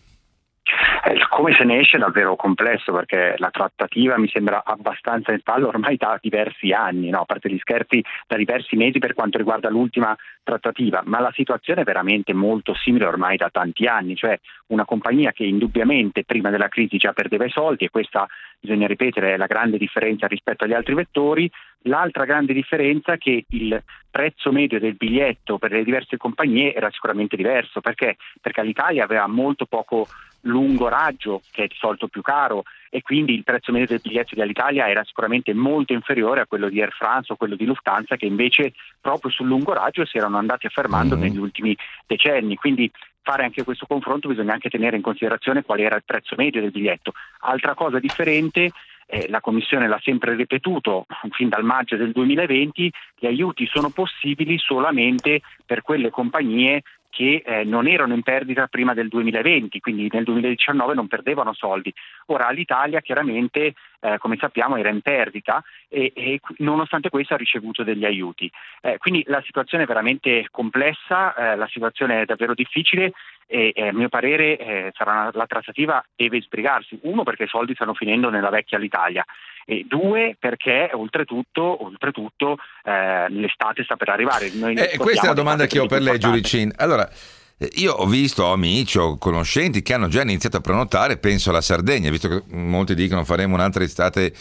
Come se ne esce davvero complesso perché la trattativa mi sembra abbastanza in fallo ormai da diversi anni, no? a parte gli scherzi da diversi mesi per quanto riguarda l'ultima trattativa, ma la situazione è veramente molto simile ormai da tanti anni, cioè una compagnia che indubbiamente prima della crisi già perdeva i soldi e questa bisogna ripetere è la grande differenza rispetto agli altri vettori, l'altra grande differenza è che il prezzo medio del biglietto per le diverse compagnie era sicuramente diverso. Perché, perché l'Italia aveva molto poco lungo raggio, che è di solito più caro, e quindi il prezzo medio del biglietto di Alitalia era sicuramente molto inferiore a quello di Air France o quello di Lufthansa, che invece proprio sul lungo raggio si erano andati affermando mm-hmm. negli ultimi decenni. Quindi fare anche questo confronto bisogna anche tenere in considerazione qual era il prezzo medio del biglietto. Altra cosa differente eh, la Commissione l'ha sempre ripetuto fin dal maggio del 2020, gli aiuti sono possibili solamente per quelle compagnie che eh, non erano in perdita prima del 2020, quindi nel 2019 non perdevano soldi. Ora l'Italia chiaramente, eh, come sappiamo, era in perdita e, e, nonostante questo ha ricevuto degli aiuti. Eh, quindi la situazione è veramente complessa, eh, la situazione è davvero difficile e eh, a mio parere eh, sarà, la trattativa deve sbrigarsi. Uno perché i soldi stanno finendo nella vecchia l'Italia e due perché oltretutto, oltretutto eh, l'estate sta per arrivare. Eh, questa è la domanda che ho per lei Giuricin. Allora, eh, io ho visto amici o conoscenti che hanno già iniziato a prenotare, penso alla Sardegna, visto che molti dicono faremo un'altra estate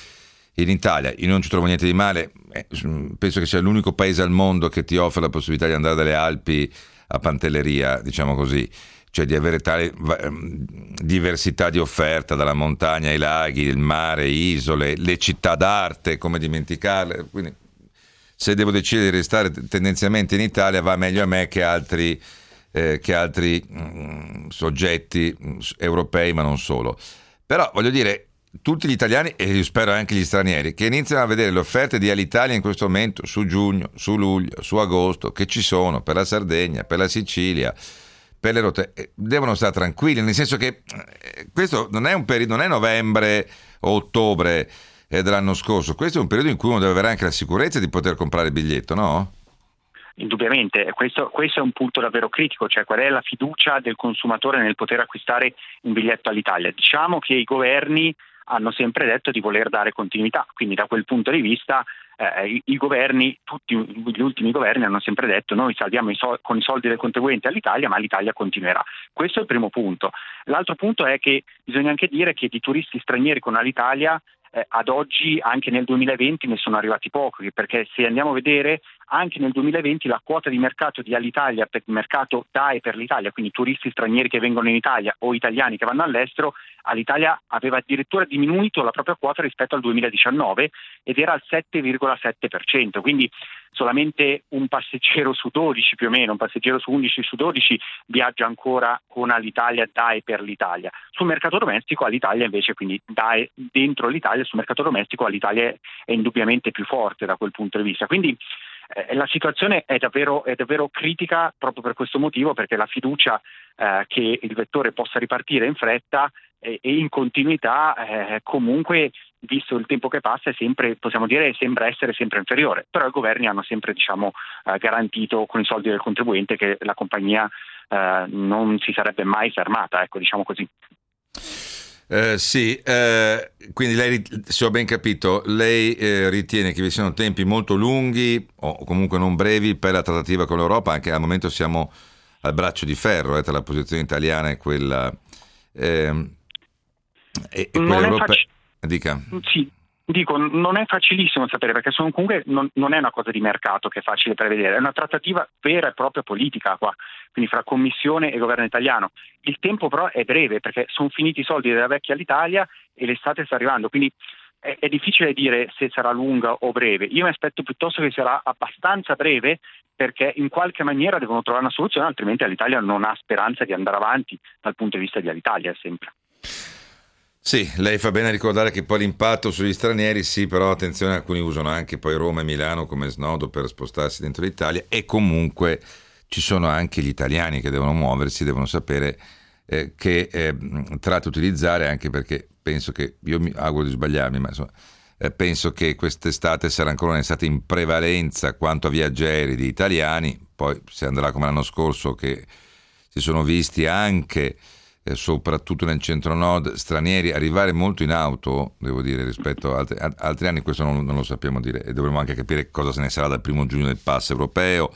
in Italia. Io non ci trovo niente di male, eh, penso che sia l'unico paese al mondo che ti offre la possibilità di andare dalle Alpi a Pantelleria, diciamo così cioè di avere tale ehm, diversità di offerta, dalla montagna ai laghi, il mare, isole, le città d'arte, come dimenticarle. Quindi se devo decidere di restare tendenzialmente in Italia va meglio a me che altri, eh, che altri mh, mm, soggetti mh, mm, europei, ma non solo. Però voglio dire, tutti gli italiani e spero anche gli stranieri che iniziano a vedere le offerte di Alitalia in questo momento su giugno, su luglio, su agosto che ci sono per la Sardegna, per la Sicilia, per le rotte eh, devono stare tranquilli, nel senso che eh, questo non è un periodo, non è novembre o ottobre eh, dell'anno scorso, questo è un periodo in cui uno deve avere anche la sicurezza di poter comprare il biglietto, no? Indubbiamente, questo, questo, è un punto davvero critico, cioè qual è la fiducia del consumatore nel poter acquistare un biglietto all'Italia. Diciamo che i governi hanno sempre detto di voler dare continuità, quindi da quel punto di vista eh, i, i, governi, tutti gli ultimi governi hanno sempre detto noi salviamo i sol- con i soldi del contribuente all'Italia, ma l'Italia continuerà. Questo è il primo punto. L'altro punto è che bisogna anche dire che di turisti stranieri con l'Italia eh, ad oggi anche nel 2020 ne sono arrivati pochi, perché se andiamo a vedere anche nel 2020 la quota di mercato di Alitalia per il mercato DAE per l'Italia, quindi turisti stranieri che vengono in Italia o italiani che vanno all'estero, Alitalia aveva addirittura diminuito la propria quota rispetto al 2019 ed era al 7,7%, quindi solamente un passeggero su 12 più o meno, un passeggero su 11 su 12 viaggia ancora con Alitalia DAE per l'Italia. Sul mercato domestico Alitalia invece, quindi DAE dentro l'Italia, sul mercato domestico Alitalia è indubbiamente più forte da quel punto di vista. Quindi eh, la situazione è davvero, è davvero, critica proprio per questo motivo, perché la fiducia eh, che il vettore possa ripartire in fretta e, e in continuità eh, comunque visto il tempo che passa sempre, possiamo dire, sembra essere sempre inferiore, però i governi hanno sempre diciamo, eh, garantito con i soldi del contribuente che la compagnia eh, non si sarebbe mai fermata, ecco, diciamo così. Eh, sì, eh, quindi lei, se ho ben capito, lei eh, ritiene che vi siano tempi molto lunghi o comunque non brevi per la trattativa con l'Europa, anche al momento siamo al braccio di ferro eh, tra la posizione italiana e quella, ehm, e, e quella europea. Fac... Dica. Sì, Dico, non è facilissimo sapere perché sono, comunque non, non, è una cosa di mercato che è facile prevedere, è una trattativa vera e propria politica qua, quindi fra Commissione e governo italiano. Il tempo però è breve perché sono finiti i soldi della vecchia all'Italia e l'estate sta arrivando, quindi è, è difficile dire se sarà lunga o breve. Io mi aspetto piuttosto che sarà abbastanza breve perché in qualche maniera devono trovare una soluzione, altrimenti l'Italia non ha speranza di andare avanti dal punto di vista di Alitalia sempre. Sì, lei fa bene a ricordare che poi l'impatto sugli stranieri, sì, però attenzione, alcuni usano anche poi Roma e Milano come snodo per spostarsi dentro l'Italia e comunque ci sono anche gli italiani che devono muoversi, devono sapere eh, che eh, tratto utilizzare, anche perché penso che, io mi auguro di sbagliarmi, ma insomma, eh, penso che quest'estate sarà ancora un'estate in prevalenza quanto a viaggieri di italiani, poi se andrà come l'anno scorso che si sono visti anche eh, soprattutto nel centro-nord, stranieri arrivare molto in auto, devo dire, rispetto a altri, altri anni, questo non, non, lo sappiamo dire e dovremo anche capire cosa se ne sarà dal primo giugno del pass europeo,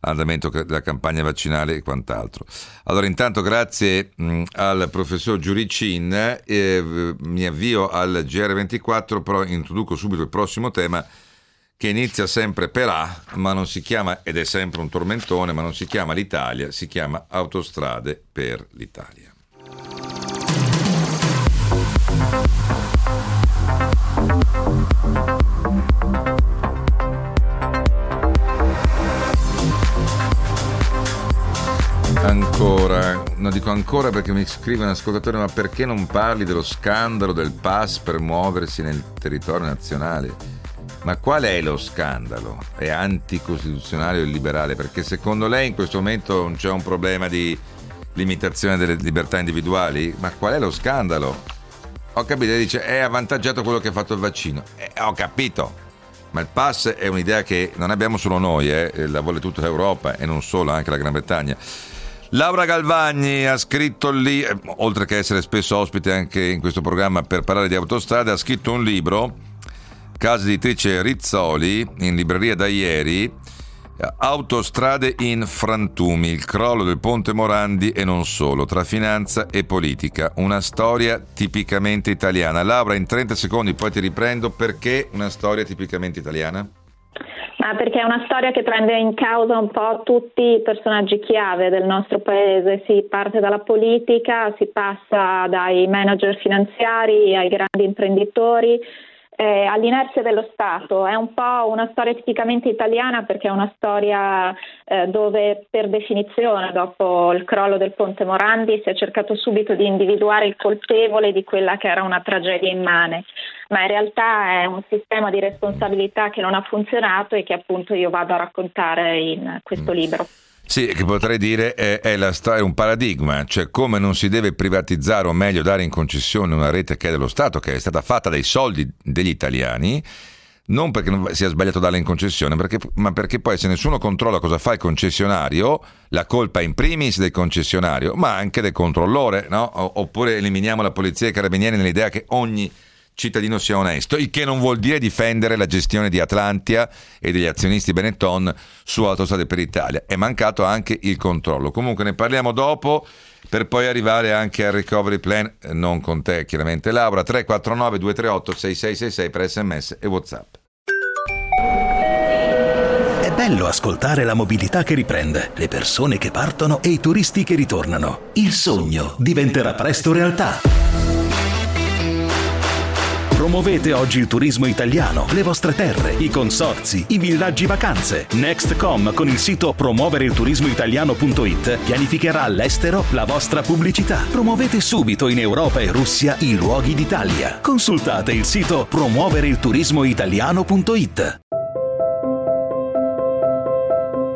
andamento della campagna vaccinale e quant'altro. Allora, intanto grazie mh, al professor Giuricin, eh, mi avvio al GR24, però introduco subito il prossimo tema che inizia sempre per A, ma non si chiama, ed è sempre un tormentone, ma non si chiama l'Italia, si chiama Autostrade per l'Italia. Ancora, non dico ancora perché mi scrive un ascoltatore, ma perché non parli dello scandalo del pass per muoversi nel territorio nazionale? Ma qual è lo scandalo? È anticostituzionale o illiberale? Perché secondo lei in questo momento non c'è un problema di limitazione delle libertà individuali? Ma qual è lo scandalo? Ho capito, dice è avvantaggiato quello che ha fatto il vaccino. Eh, ho capito. Ma il pass è un'idea che non abbiamo solo noi, eh, la vuole tutta l'Europa e non solo, anche la Gran Bretagna. Laura Galvagni ha scritto lì, eh, oltre che essere spesso ospite anche in questo programma per parlare di autostrade, ha scritto un libro, casa editrice Rizzoli, in libreria da ieri, Autostrade in frantumi, il crollo del ponte Morandi e non solo, tra finanza e politica, una storia tipicamente italiana. Laura, in 30 secondi poi ti riprendo, perché una storia tipicamente italiana? Ah, perché è una storia che prende in causa un po' tutti i personaggi chiave del nostro paese, si parte dalla politica, si passa dai manager finanziari ai grandi imprenditori, eh, all'inerzia dello Stato. È un po' una storia tipicamente italiana perché è una storia eh, dove per definizione dopo il crollo del ponte Morandi si è cercato subito di individuare il colpevole di quella che era una tragedia immane, ma in realtà è un sistema di responsabilità che non ha funzionato e che appunto io vado a raccontare in questo mm. libro. Sì, che potrei dire è, è, la, è, un paradigma, cioè come non si deve privatizzare o meglio dare in concessione una rete che è dello Stato, che è stata fatta dai soldi degli italiani, non perché sia sbagliato darla in concessione, perché, ma perché poi se nessuno controlla cosa fa il concessionario, la colpa è in primis del concessionario, ma anche del controllore, no? oppure eliminiamo la polizia e i carabinieri nell'idea che ogni cittadino sia onesto, il che non vuol dire difendere la gestione di Atlantia e degli azionisti Benetton su Autostrade per l'Italia. È mancato anche il controllo. Comunque ne parliamo dopo per poi arrivare anche al recovery plan, non con te chiaramente Laura, 349 238 6666 per sms e whatsapp. È bello ascoltare la mobilità che riprende, le persone che partono e i turisti che ritornano. Il sogno diventerà presto realtà. Promuovete oggi il turismo italiano, le vostre terre, i consorzi, i villaggi vacanze. Nextcom con il sito promuoverilturismoitaliano.it pianificherà all'estero la vostra pubblicità. Promuovete subito in Europa e Russia i luoghi d'Italia. Consultate il sito promuoverilturismoitaliano.it.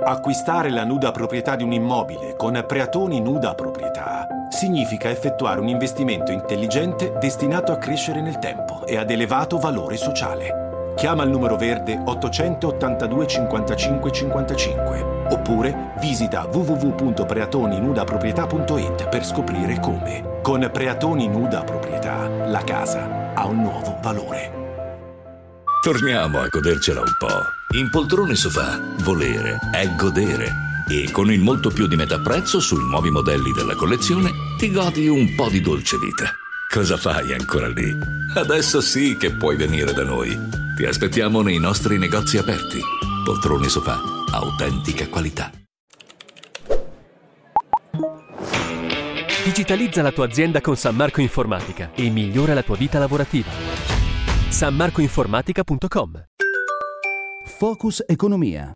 Acquistare la nuda proprietà di un immobile con Preatoni Nuda Proprietà significa effettuare un investimento intelligente destinato a crescere nel tempo e ad elevato valore sociale. Chiama il numero verde 882 55 55 oppure visita www.preatoninudaproprietà.it per scoprire come. Con Preatoni Nuda Proprietà la casa ha un nuovo valore. Torniamo a godercela un po'. In poltrone sofà, volere è godere. E con il molto più di metà prezzo sui nuovi modelli della collezione ti godi un po' di dolce vita. Cosa fai ancora lì? Adesso sì che puoi venire da noi. Ti aspettiamo nei nostri negozi aperti. Poltrone sofà, autentica qualità. Digitalizza la tua azienda con San Marco Informatica e migliora la tua vita lavorativa. sanmarcoinformatica.com Focus Economia.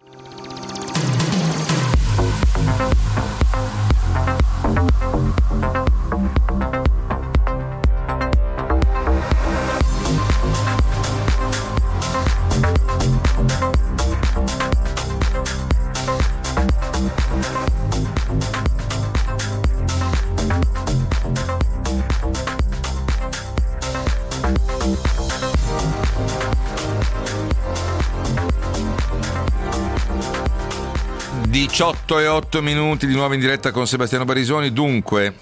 18 e 8 minuti di nuovo in diretta con Sebastiano Barisoni. Dunque,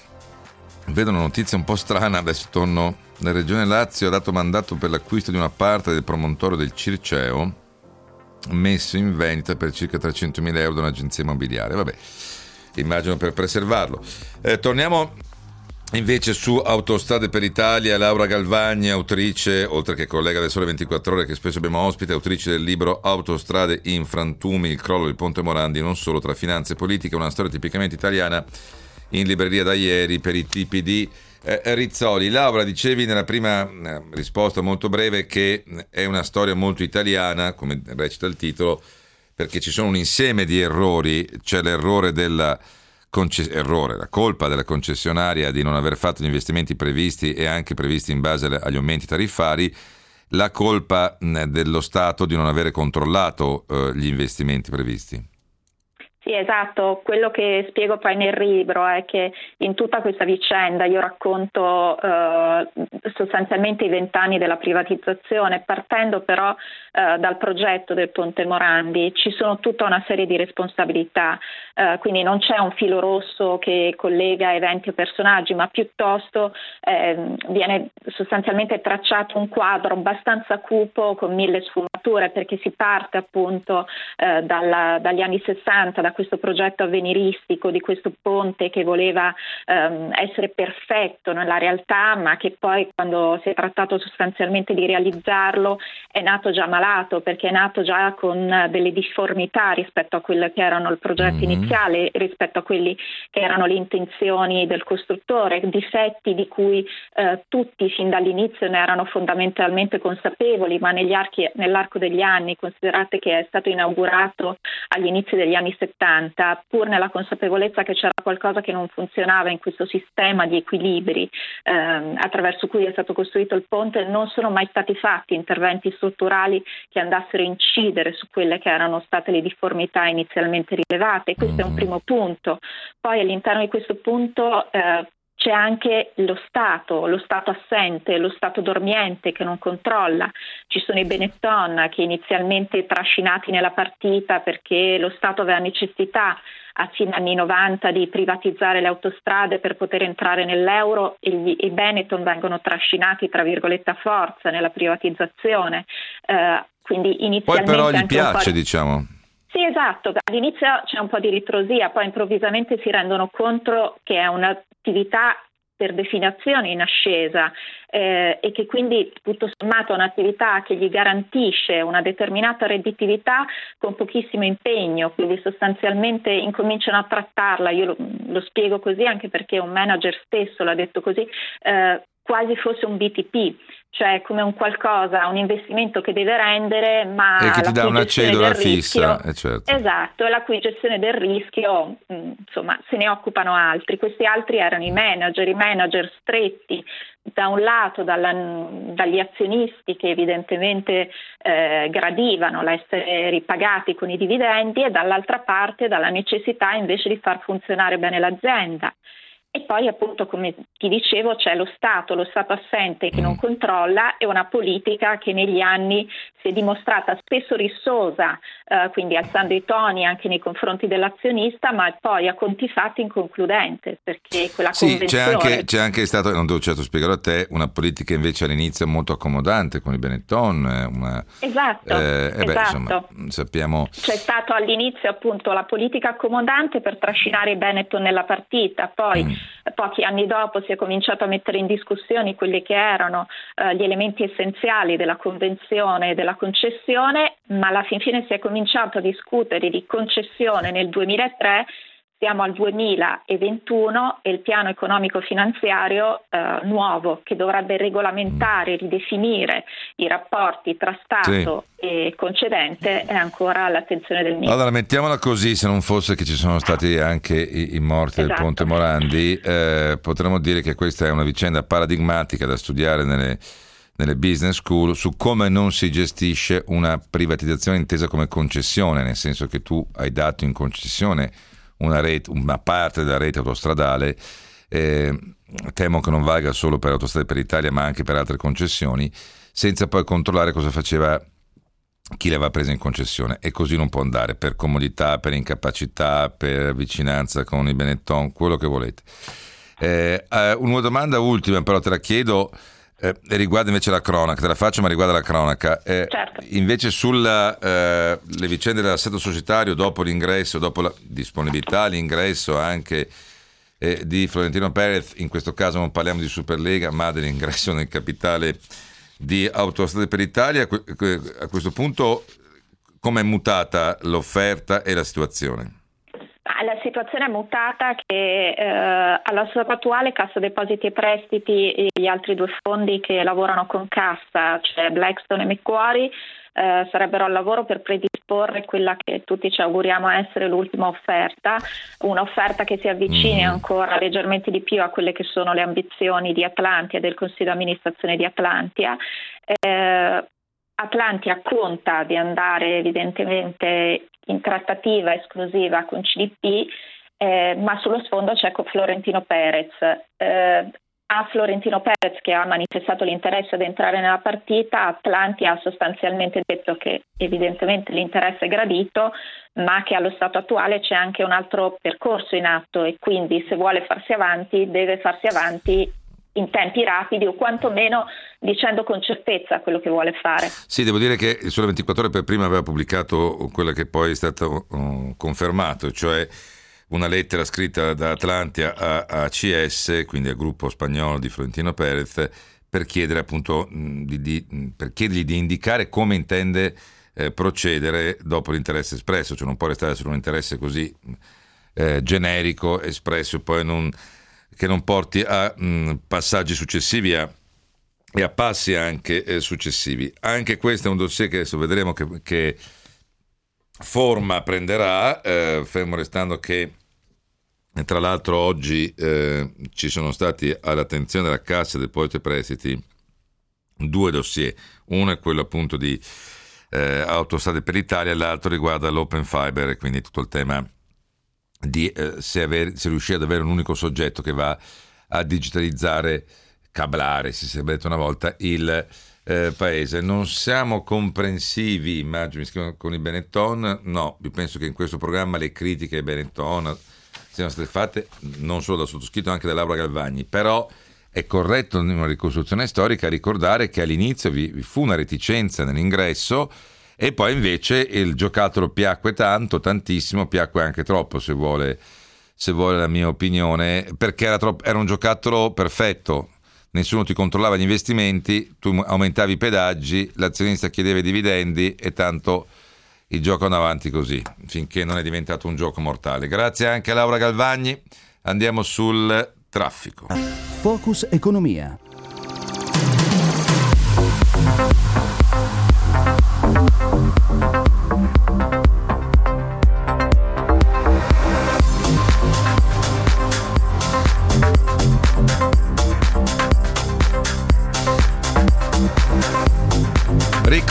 vedo una notizia un po' strana. Adesso torno la Regione Lazio. Ha dato mandato per l'acquisto di una parte del promontorio del Circeo, messo in vendita per circa 300.000 euro da un'agenzia immobiliare. Vabbè, immagino per preservarlo. Eh, torniamo Invece su Autostrade per l'Italia, Laura Galvagni, autrice, oltre che collega del Sole 24 Ore, che spesso abbiamo ospite, autrice del libro Autostrade in frantumi, il crollo del Ponte Morandi, non solo tra finanza e politica, una storia tipicamente italiana, in libreria da ieri per i tipi di eh, Rizzoli. Laura, dicevi nella prima eh, risposta molto breve che è una storia molto italiana, come recita il titolo, perché ci sono un insieme di errori, c'è l'errore della Conce- errore, la colpa della concessionaria di non aver fatto gli investimenti previsti e anche previsti in base agli aumenti tariffari, la colpa dello Stato di non avere controllato eh, gli investimenti previsti. Sì, esatto. Quello che spiego poi nel libro è che in tutta questa vicenda io racconto eh, sostanzialmente i vent'anni della privatizzazione, partendo però eh, dal progetto del Ponte Morandi. Ci sono tutta una serie di responsabilità, eh, quindi non c'è un filo rosso che collega eventi o personaggi, ma piuttosto ehm, viene sostanzialmente tracciato un quadro abbastanza cupo con mille sfumature, perché si parte appunto eh, dalla, dagli anni 60, da questo progetto avveniristico di questo ponte che voleva ehm, essere perfetto nella realtà, ma che poi quando si è trattato sostanzialmente di realizzarlo è nato già malato perché è nato già con delle difformità rispetto a quelle che erano il progetto mm-hmm. iniziale, rispetto a quelli che erano le intenzioni del costruttore, difetti di cui eh, tutti fin dall'inizio ne erano fondamentalmente consapevoli, ma negli archi, nell'arco degli anni, considerate che è stato inaugurato agli inizi degli anni 70, pur nella consapevolezza che c'era qualcosa che non funzionava in questo sistema di equilibri ehm, attraverso cui è stato costruito il ponte, non sono mai stati fatti interventi strutturali che andassero a incidere su quelle che erano state le difformità inizialmente rilevate. Questo è un primo punto. Poi all'interno di questo punto eh, c'è anche lo Stato, lo Stato assente, lo Stato dormiente che non controlla. Ci sono i Benetton che inizialmente trascinati nella partita perché lo Stato aveva necessità a fine anni 90 di privatizzare le autostrade per poter entrare nell'euro e gli, i Benetton vengono trascinati tra virgolette a forza nella privatizzazione. Eh, quindi inizialmente Poi però gli piace, di... diciamo. Sì, esatto. All'inizio c'è un po' di ritrosia, poi improvvisamente si rendono conto che è un'attività per definizione in ascesa eh, e che quindi tutto sommato è un'attività che gli garantisce una determinata redditività con pochissimo impegno, quindi sostanzialmente incominciano a trattarla, io lo, lo spiego così anche perché un manager stesso l'ha detto così, eh, quasi fosse un BTP, cioè come un qualcosa, un investimento che deve rendere, ma e che ti dà una cedola fissa, eh certo. esatto, la cui gestione del rischio, mm, insomma, se ne occupano altri. Questi altri erano i manager, i manager stretti da un lato dalla, dagli azionisti che evidentemente eh, gradivano l'essere ripagati con i dividendi e dall'altra parte dalla necessità invece di far funzionare bene l'azienda. E poi appunto, come ti dicevo, c'è lo Stato, lo Stato assente che non mm. controlla e una politica che negli anni si è dimostrata spesso rissosa, eh, quindi alzando i toni anche nei confronti dell'azionista, ma poi a conti fatti inconcludente, perché quella sì, convenzione... C'è anche, c'è anche stato, non devo certo spiegarlo a te, una politica invece all'inizio molto accomodante con i Benetton. Eh, una, esatto, eh, esatto. Beh, insomma, sappiamo... C'è stato all'inizio appunto la politica accomodante per trascinare i Benetton nella partita, poi... Mm Pochi anni dopo si è cominciato a mettere in discussione quelli che erano eh, gli elementi essenziali della convenzione e della concessione, ma alla fin fine si è cominciato a discutere di concessione nel 2003 siamo al 2021 e il piano economico finanziario eh, nuovo che dovrebbe regolamentare, ridefinire i rapporti tra Stato sì. e concedente è ancora all'attenzione del Ministro. Allora mettiamola così, se non fosse che ci sono stati anche i, i morti esatto. del Ponte Morandi, eh, potremmo dire che questa è una vicenda paradigmatica da studiare nelle nelle business school su come non si gestisce una privatizzazione intesa come concessione, nel senso che tu hai dato in concessione una, rete, una parte della rete autostradale, eh, temo che non valga solo per Autostrade per l'Italia ma anche per altre concessioni, senza poi controllare cosa faceva chi le aveva prese in concessione e così non può andare per comodità, per incapacità, per vicinanza con i Benetton, quello che volete. Eh, eh, una domanda ultima, però te la chiedo. Eh, riguarda invece la cronaca, te la faccio ma riguarda la cronaca. Eh, certo. Invece sulle eh, vicende dell'assetto societario dopo l'ingresso, dopo la disponibilità, l'ingresso anche eh, di Florentino Perez, in questo caso non parliamo di Superlega ma dell'ingresso nel capitale di Autostrade per l'Italia, a questo punto come è mutata l'offerta e la situazione? Situazione è mutata che eh, alla stato attuale Cassa Depositi e Prestiti e gli altri due fondi che lavorano con Cassa, cioè Blackstone e Macquarie, eh, sarebbero al lavoro per predisporre quella che tutti ci auguriamo essere l'ultima offerta, un'offerta che si avvicini mm. ancora leggermente di più a quelle che sono le ambizioni di Atlantia, del Consiglio di amministrazione di Atlantia. Eh, Atlantia conta di andare evidentemente in trattativa esclusiva con CDP, eh, ma sullo sfondo c'è Florentino Perez. Eh, a Florentino Perez che ha manifestato l'interesse ad entrare nella partita, Atlanti ha sostanzialmente detto che evidentemente l'interesse è gradito, ma che allo stato attuale c'è anche un altro percorso in atto e quindi se vuole farsi avanti deve farsi avanti in tempi rapidi o quantomeno dicendo con certezza quello che vuole fare. Sì, devo dire che Sole 24 Ore per prima aveva pubblicato quello che poi è stato uh, confermato, cioè una lettera scritta da Atlantia a, a CS, quindi al gruppo spagnolo di Florentino Perez, per chiedere appunto di, di, per chiedergli di indicare come intende eh, procedere dopo l'interesse espresso, cioè non può restare solo un interesse così eh, generico espresso poi non che non porti a mh, mm, passaggi successivi a, e a passi anche eh, successivi. Anche questo è un dossier che adesso vedremo che, che forma prenderà, eh, fermo restando che tra l'altro oggi eh, ci sono stati all'attenzione della Cassa Depositi e Prestiti due dossier, uno è quello appunto di eh, Autostrade per l'Italia, l'altro riguarda l'Open Fiber, quindi tutto il tema di eh, se, aver, se, riuscire ad avere un unico soggetto che va a digitalizzare, cablare, si sarebbe detto una volta, il, eh, paese. Non siamo comprensivi, immagino, con i Benetton. No, io penso che in questo programma le critiche ai Benetton siano state fatte non solo da sottoscritto, anche da Laura Galvagni. Però è corretto in una ricostruzione storica ricordare che all'inizio vi, vi fu una reticenza nell'ingresso e poi invece il giocattolo piacque tanto, tantissimo, piacque anche troppo se vuole, se vuole la mia opinione, perché era, troppo, era un giocattolo perfetto, nessuno ti controllava gli investimenti, tu aumentavi i pedaggi, l'azionista chiedeva i dividendi e tanto il gioco andava avanti così, finché non è diventato un gioco mortale. Grazie anche a Laura Galvagni, andiamo sul traffico. Focus Economia.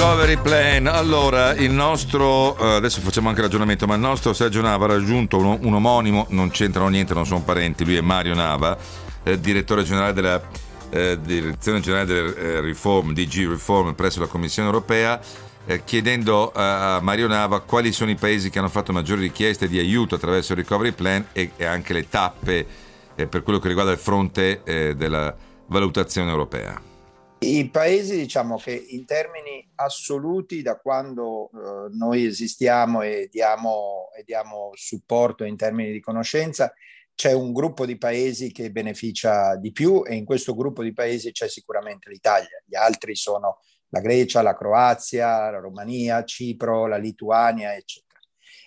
Recovery Plan. Allora, il nostro, eh, adesso facciamo anche ragionamento, ma il nostro Sergio Nava ha raggiunto un, un omonimo, non c'entrano niente, non sono parenti, lui è Mario Nava, eh, direttore generale della eh, Direzione Generale delle eh, Reform, DG Reform presso la Commissione Europea, eh, chiedendo a Mario Nava quali sono i paesi che hanno fatto maggiori richieste di aiuto attraverso il Recovery Plan e, e anche le tappe eh, per quello che riguarda il fronte della valutazione europea. I paesi, diciamo che in termini assoluti, da quando eh, noi esistiamo e diamo, e diamo supporto in termini di conoscenza, c'è un gruppo di paesi che beneficia di più e in questo gruppo di paesi c'è sicuramente l'Italia. Gli altri sono la Grecia, la Croazia, la Romania, Cipro, la Lituania, eccetera.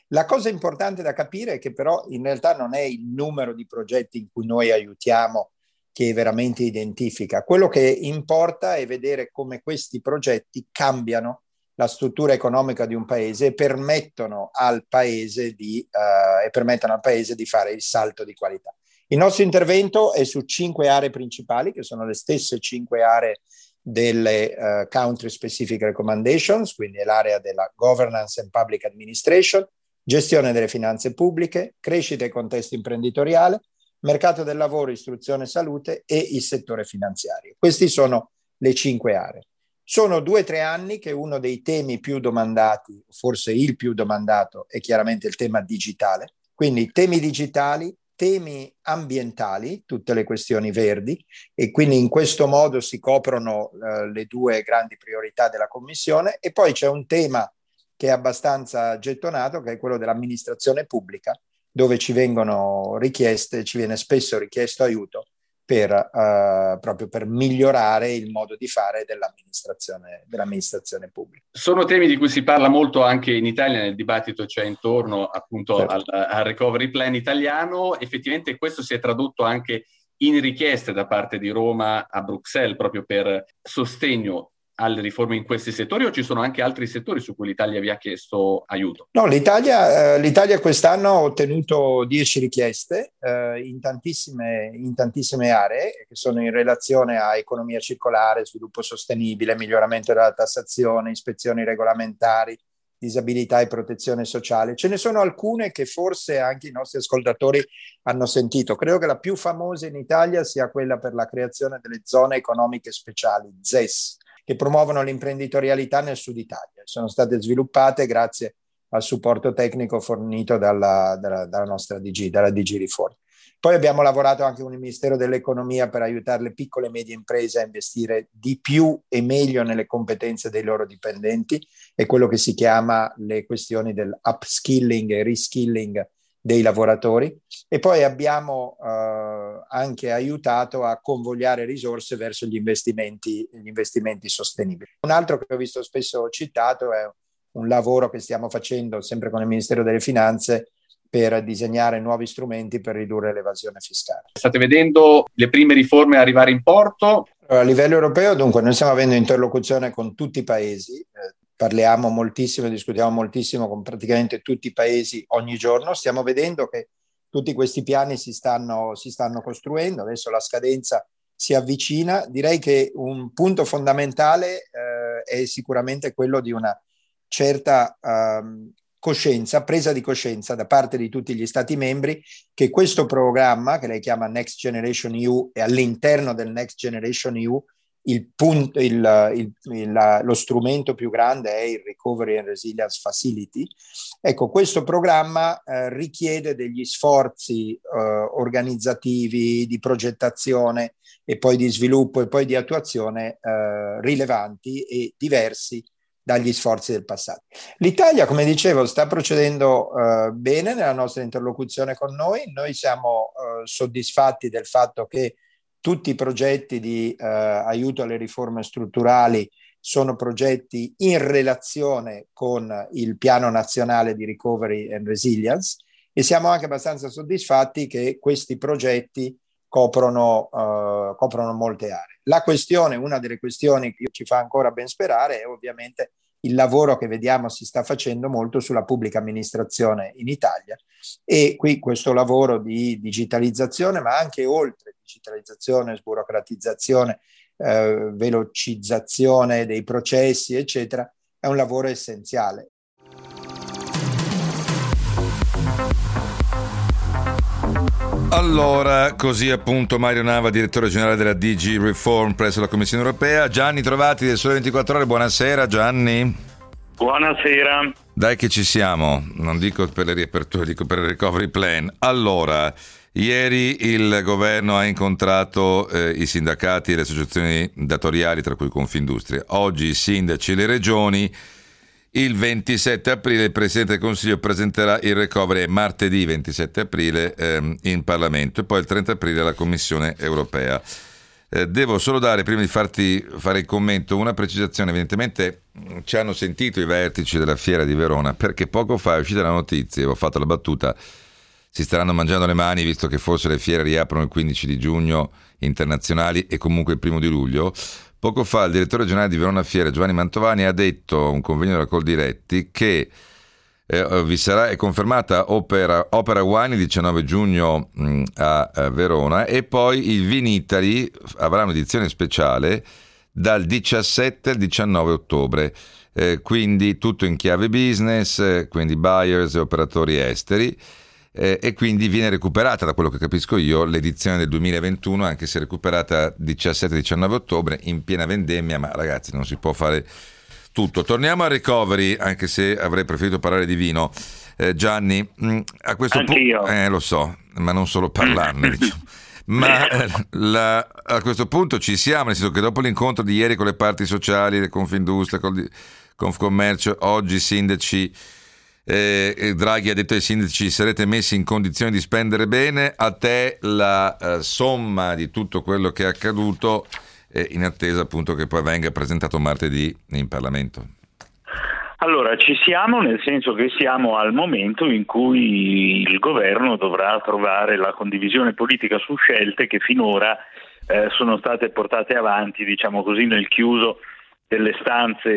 La cosa importante da capire è che però in realtà non è il numero di progetti in cui noi aiutiamo che veramente identifica. Quello che importa è vedere come questi progetti cambiano la struttura economica di un paese e permettono al paese di, uh, e permettono al paese di fare il salto di qualità. Il nostro intervento è su cinque aree principali, che sono le stesse cinque aree delle uh, country specific recommendations, quindi l'area della governance and public administration, gestione delle finanze pubbliche, crescita e contesto imprenditoriale, mercato del lavoro, istruzione e salute e il settore finanziario. Queste sono le cinque aree. Sono due o tre anni che uno dei temi più domandati, forse il più domandato, è chiaramente il tema digitale. Quindi temi digitali, temi ambientali, tutte le questioni verdi e quindi in questo modo si coprono eh, le due grandi priorità della Commissione e poi c'è un tema che è abbastanza gettonato che è quello dell'amministrazione pubblica dove ci vengono richieste, ci viene spesso richiesto aiuto per, uh, proprio per migliorare il modo di fare dell'amministrazione, dell'amministrazione, pubblica. Sono temi di cui si parla molto anche in Italia, nel dibattito c'è intorno appunto certo. al, al recovery plan italiano. Effettivamente questo si è tradotto anche in richieste da parte di Roma a Bruxelles proprio per sostegno alle riforme in questi settori o ci sono anche altri settori su cui l'Italia vi ha chiesto aiuto? No, l'Italia, eh, l'Italia quest'anno ha ottenuto 10 richieste eh, in, tantissime, in tantissime aree che sono in relazione a economia circolare, sviluppo sostenibile, miglioramento della tassazione, ispezioni regolamentari, disabilità e protezione sociale. Ce ne sono alcune che forse anche i nostri ascoltatori hanno sentito. Credo che la più famosa in Italia sia quella per la creazione delle zone economiche speciali, ZES, che promuovono l'imprenditorialità nel sud Italia. Sono state sviluppate grazie al supporto tecnico fornito dalla, dalla, dalla nostra DG, dalla DG Riform. Poi abbiamo lavorato anche con il Ministero dell'Economia per aiutare le piccole e medie imprese a investire di più e meglio nelle competenze dei loro dipendenti e quello che si chiama le questioni del upskilling e reskilling dei lavoratori e poi abbiamo eh, anche aiutato a convogliare risorse verso gli investimenti, gli investimenti sostenibili. Un altro che ho visto spesso citato è un lavoro che stiamo facendo sempre con il Ministero delle Finanze per disegnare nuovi strumenti per ridurre l'evasione fiscale. State vedendo le prime riforme arrivare in porto? A livello europeo, dunque, noi stiamo avendo interlocuzione con tutti i paesi, eh, parliamo moltissimo, discutiamo moltissimo con praticamente tutti i paesi ogni giorno, stiamo vedendo che tutti questi piani si stanno, si stanno costruendo, adesso la scadenza si avvicina, direi che un punto fondamentale eh, è sicuramente quello di una certa eh, coscienza, presa di coscienza da parte di tutti gli Stati membri che questo programma, che lei chiama Next Generation EU, e all'interno del Next Generation EU il punto, il, il, il, lo strumento più grande è il Recovery and Resilience Facility. Ecco, questo programma eh, richiede degli sforzi eh, organizzativi, di progettazione e poi di sviluppo e poi di attuazione eh, rilevanti e diversi dagli sforzi del passato. L'Italia, come dicevo, sta procedendo uh, bene nella nostra interlocuzione con noi. Noi siamo uh, soddisfatti del fatto che tutti i progetti di uh, aiuto alle riforme strutturali sono progetti in relazione con il piano nazionale di recovery and resilience e siamo anche abbastanza soddisfatti che questi progetti coprono, coprono molte aree. La questione, una delle questioni che ci fa ancora ben sperare è ovviamente il lavoro che vediamo si sta facendo molto sulla pubblica amministrazione in Italia e qui questo lavoro di digitalizzazione, ma anche oltre digitalizzazione, sburocratizzazione, eh, velocizzazione dei processi, eccetera, è un lavoro essenziale. Allora, così appunto Mario Nava, direttore generale della DG Reform presso la Commissione Europea. Gianni Trovati del Sole 24 Ore, buonasera Gianni. Buonasera. Dai che ci siamo, non dico per le riaperture, dico per il recovery plan. Allora, ieri il governo ha incontrato eh, i sindacati e le associazioni datoriali, tra cui Confindustria. Oggi i sindaci e le regioni il 27 aprile il Presidente del Consiglio presenterà il recovery martedì 27 aprile ehm, in Parlamento e poi il 30 aprile alla Commissione europea. Eh, devo solo dare, prima di farti fare il commento, una precisazione. Evidentemente mm, ci hanno sentito i vertici della fiera di Verona perché poco fa è uscita la notizia, ho fatto la battuta, si staranno mangiando le mani visto che forse le fiere riaprono il 15 di giugno internazionali e comunque il primo di luglio. Poco fa il direttore generale di Verona Fiere, Giovanni Mantovani, ha detto a un convegno della Coldiretti che eh, vi sarà è confermata Opera, Opera Wine il 19 giugno mh, a, a, Verona e poi il Vinitali avrà un'edizione speciale dal 17 al 19 ottobre. Eh, quindi tutto in chiave business, eh, quindi buyers e operatori esteri eh, e quindi viene recuperata, da quello che capisco io, l'edizione del 2021, anche se recuperata 17-19 ottobre in piena vendemmia, ma ragazzi non si può fare tutto. Torniamo al recovery, anche se avrei preferito parlare di vino. Eh, Gianni, mm, a questo punto... Eh, lo so, ma non solo parlarne, <laughs> diciamo. Ma eh, la, a questo punto ci siamo, nel senso che dopo l'incontro di ieri con le parti sociali, le Confindustria, con Confcommercio, oggi i sindaci eh, Draghi ha detto ai sindaci sarete messi in condizione di spendere bene, a te la eh, somma di tutto quello che è accaduto eh, in attesa appunto che poi venga presentato martedì in Parlamento. Allora, ci siamo nel senso che siamo al momento in cui il governo dovrà trovare la condivisione politica su scelte che finora eh, sono state portate avanti, diciamo così, nel chiuso delle stanze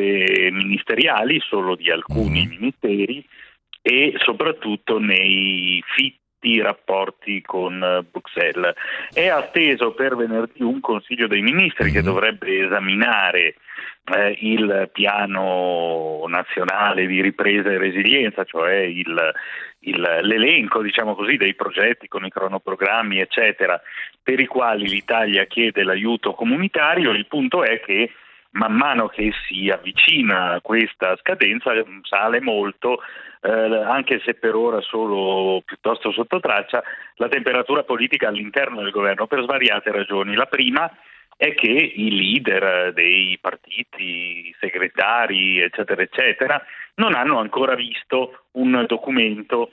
ministeriali, solo di alcuni mm. ministeri, e soprattutto nei fitti rapporti con eh, Bruxelles. È atteso per venerdì un Consiglio dei Ministri che mm. dovrebbe esaminare eh, il piano nazionale di ripresa e resilienza, cioè il, il, l'elenco diciamo così, dei progetti con i cronoprogrammi eccetera, per i quali l'Italia chiede l'aiuto comunitario. Il punto è che man mano che si avvicina a questa scadenza sale molto, eh, anche se per ora solo piuttosto sotto traccia, la temperatura politica all'interno del governo per svariate ragioni. La prima è che i leader dei partiti, i segretari, eccetera, eccetera, non hanno ancora visto un documento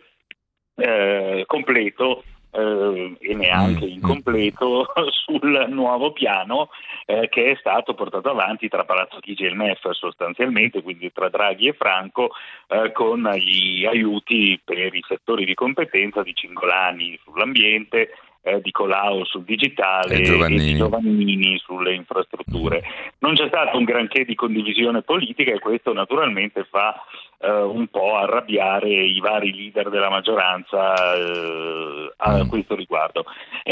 eh, completo eh, e neanche mm, mm. incompleto <laughs> sul nuovo piano eh, che è stato portato avanti tra Palazzo Chigi e il MEF sostanzialmente, quindi tra Draghi e Franco, eh, con gli aiuti per i settori di competenza di Cingolani sull'ambiente, eh, di Colau sul digitale e, e, di Giovannini sulle infrastrutture. Non c'è stato un granché di condivisione politica e questo naturalmente fa eh, un po' arrabbiare i vari leader della maggioranza eh, a mm. questo riguardo.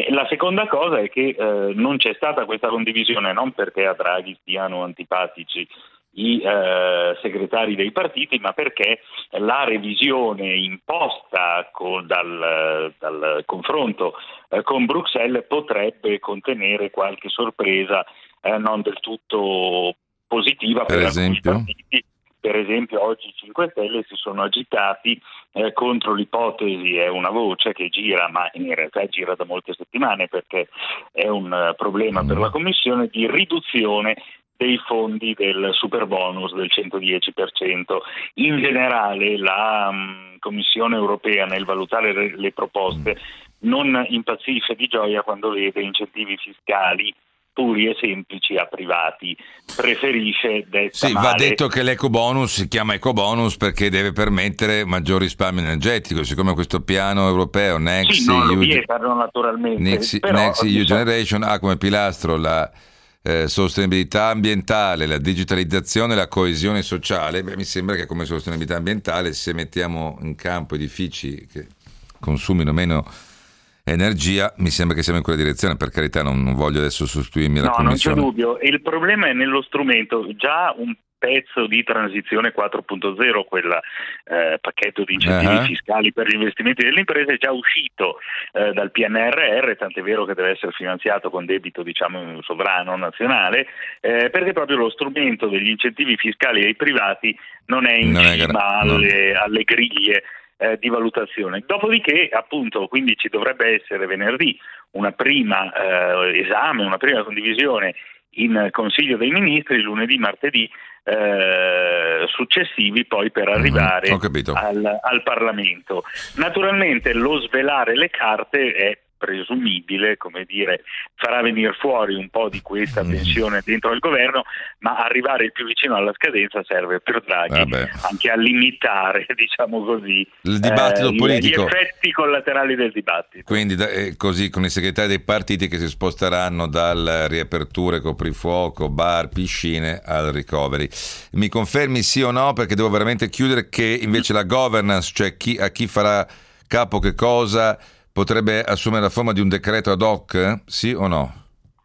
la seconda cosa è che eh, non c'è stata questa condivisione non perché a Draghi stiano antipatici i eh, segretari dei partiti, ma perché la revisione imposta con, dal, dal, confronto eh, con Bruxelles potrebbe contenere qualche sorpresa eh, non del tutto positiva per, per esempio? partiti. Per esempio oggi i 5 Stelle si sono agitati eh, contro l'ipotesi, è una voce che gira, ma in realtà gira da molte settimane perché è un uh, problema mm. per la Commissione, di riduzione dei fondi del super bonus del 110%. In generale la um, Commissione europea nel valutare le, le proposte non impazzisce di gioia quando vede incentivi fiscali puri e semplici a privati, preferisce detta Sì, male. va detto che l'eco bonus si chiama eco bonus perché deve permettere maggior risparmio energetico, siccome questo piano europeo Next sì, EU, vietano naturalmente, Next, però, Next EU diciamo, Generation ha come pilastro la eh, sostenibilità ambientale, la digitalizzazione e la coesione sociale. Beh, mi sembra che come sostenibilità ambientale se mettiamo in campo edifici che consumino meno energia, mi sembra che siamo in quella direzione, per carità non, non voglio adesso sostituirmi alla no, commissione. non c'è dubbio, il problema è nello strumento, già un pezzo di transizione 4.0, quel eh, pacchetto di incentivi uh-huh. fiscali per gli investimenti delle imprese è già uscito eh, dal PNRR, tant'è vero che deve essere finanziato con debito diciamo sovrano nazionale, eh, perché proprio lo strumento degli incentivi fiscali ai privati non è in Non è cima gra- alle, alle griglie eh, di valutazione. Dopodiché, appunto, quindi ci dovrebbe essere venerdì una prima eh, esame, una prima condivisione in Consiglio dei Ministri, lunedì, martedì eh, successivi poi per arrivare ho capito. al, al Parlamento. Naturalmente lo svelare le carte è presumibile, come dire, farà venire fuori un po' di questa tensione dentro il governo, ma arrivare il più vicino alla scadenza serve per Draghi Vabbè. anche a limitare, <laughs> diciamo così, Il dibattito eh, politico. gli effetti collaterali del dibattito. Quindi eh, così con i segretari dei partiti che si sposteranno dal riaperture, coprifuoco, bar, piscine al recovery. Mi confermi sì o no? Perché devo veramente chiudere che invece la governance, cioè chi, a chi farà capo che cosa, potrebbe assumere la forma di un decreto ad hoc? Sì o no?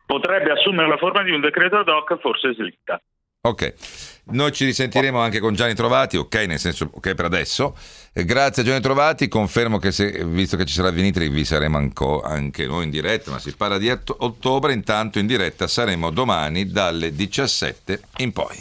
Potrebbe assumere la forma di un decreto ad hoc, forse slitta. Ok, noi ci risentiremo anche con Gianni Trovati, ok, nel senso ok per adesso. Eh, grazie a Gianni Trovati, confermo che se, visto che ci sarà Vinitri vi saremo anco- anche noi in diretta, ma si parla di otto- ottobre, intanto in diretta saremo domani dalle 17 in poi.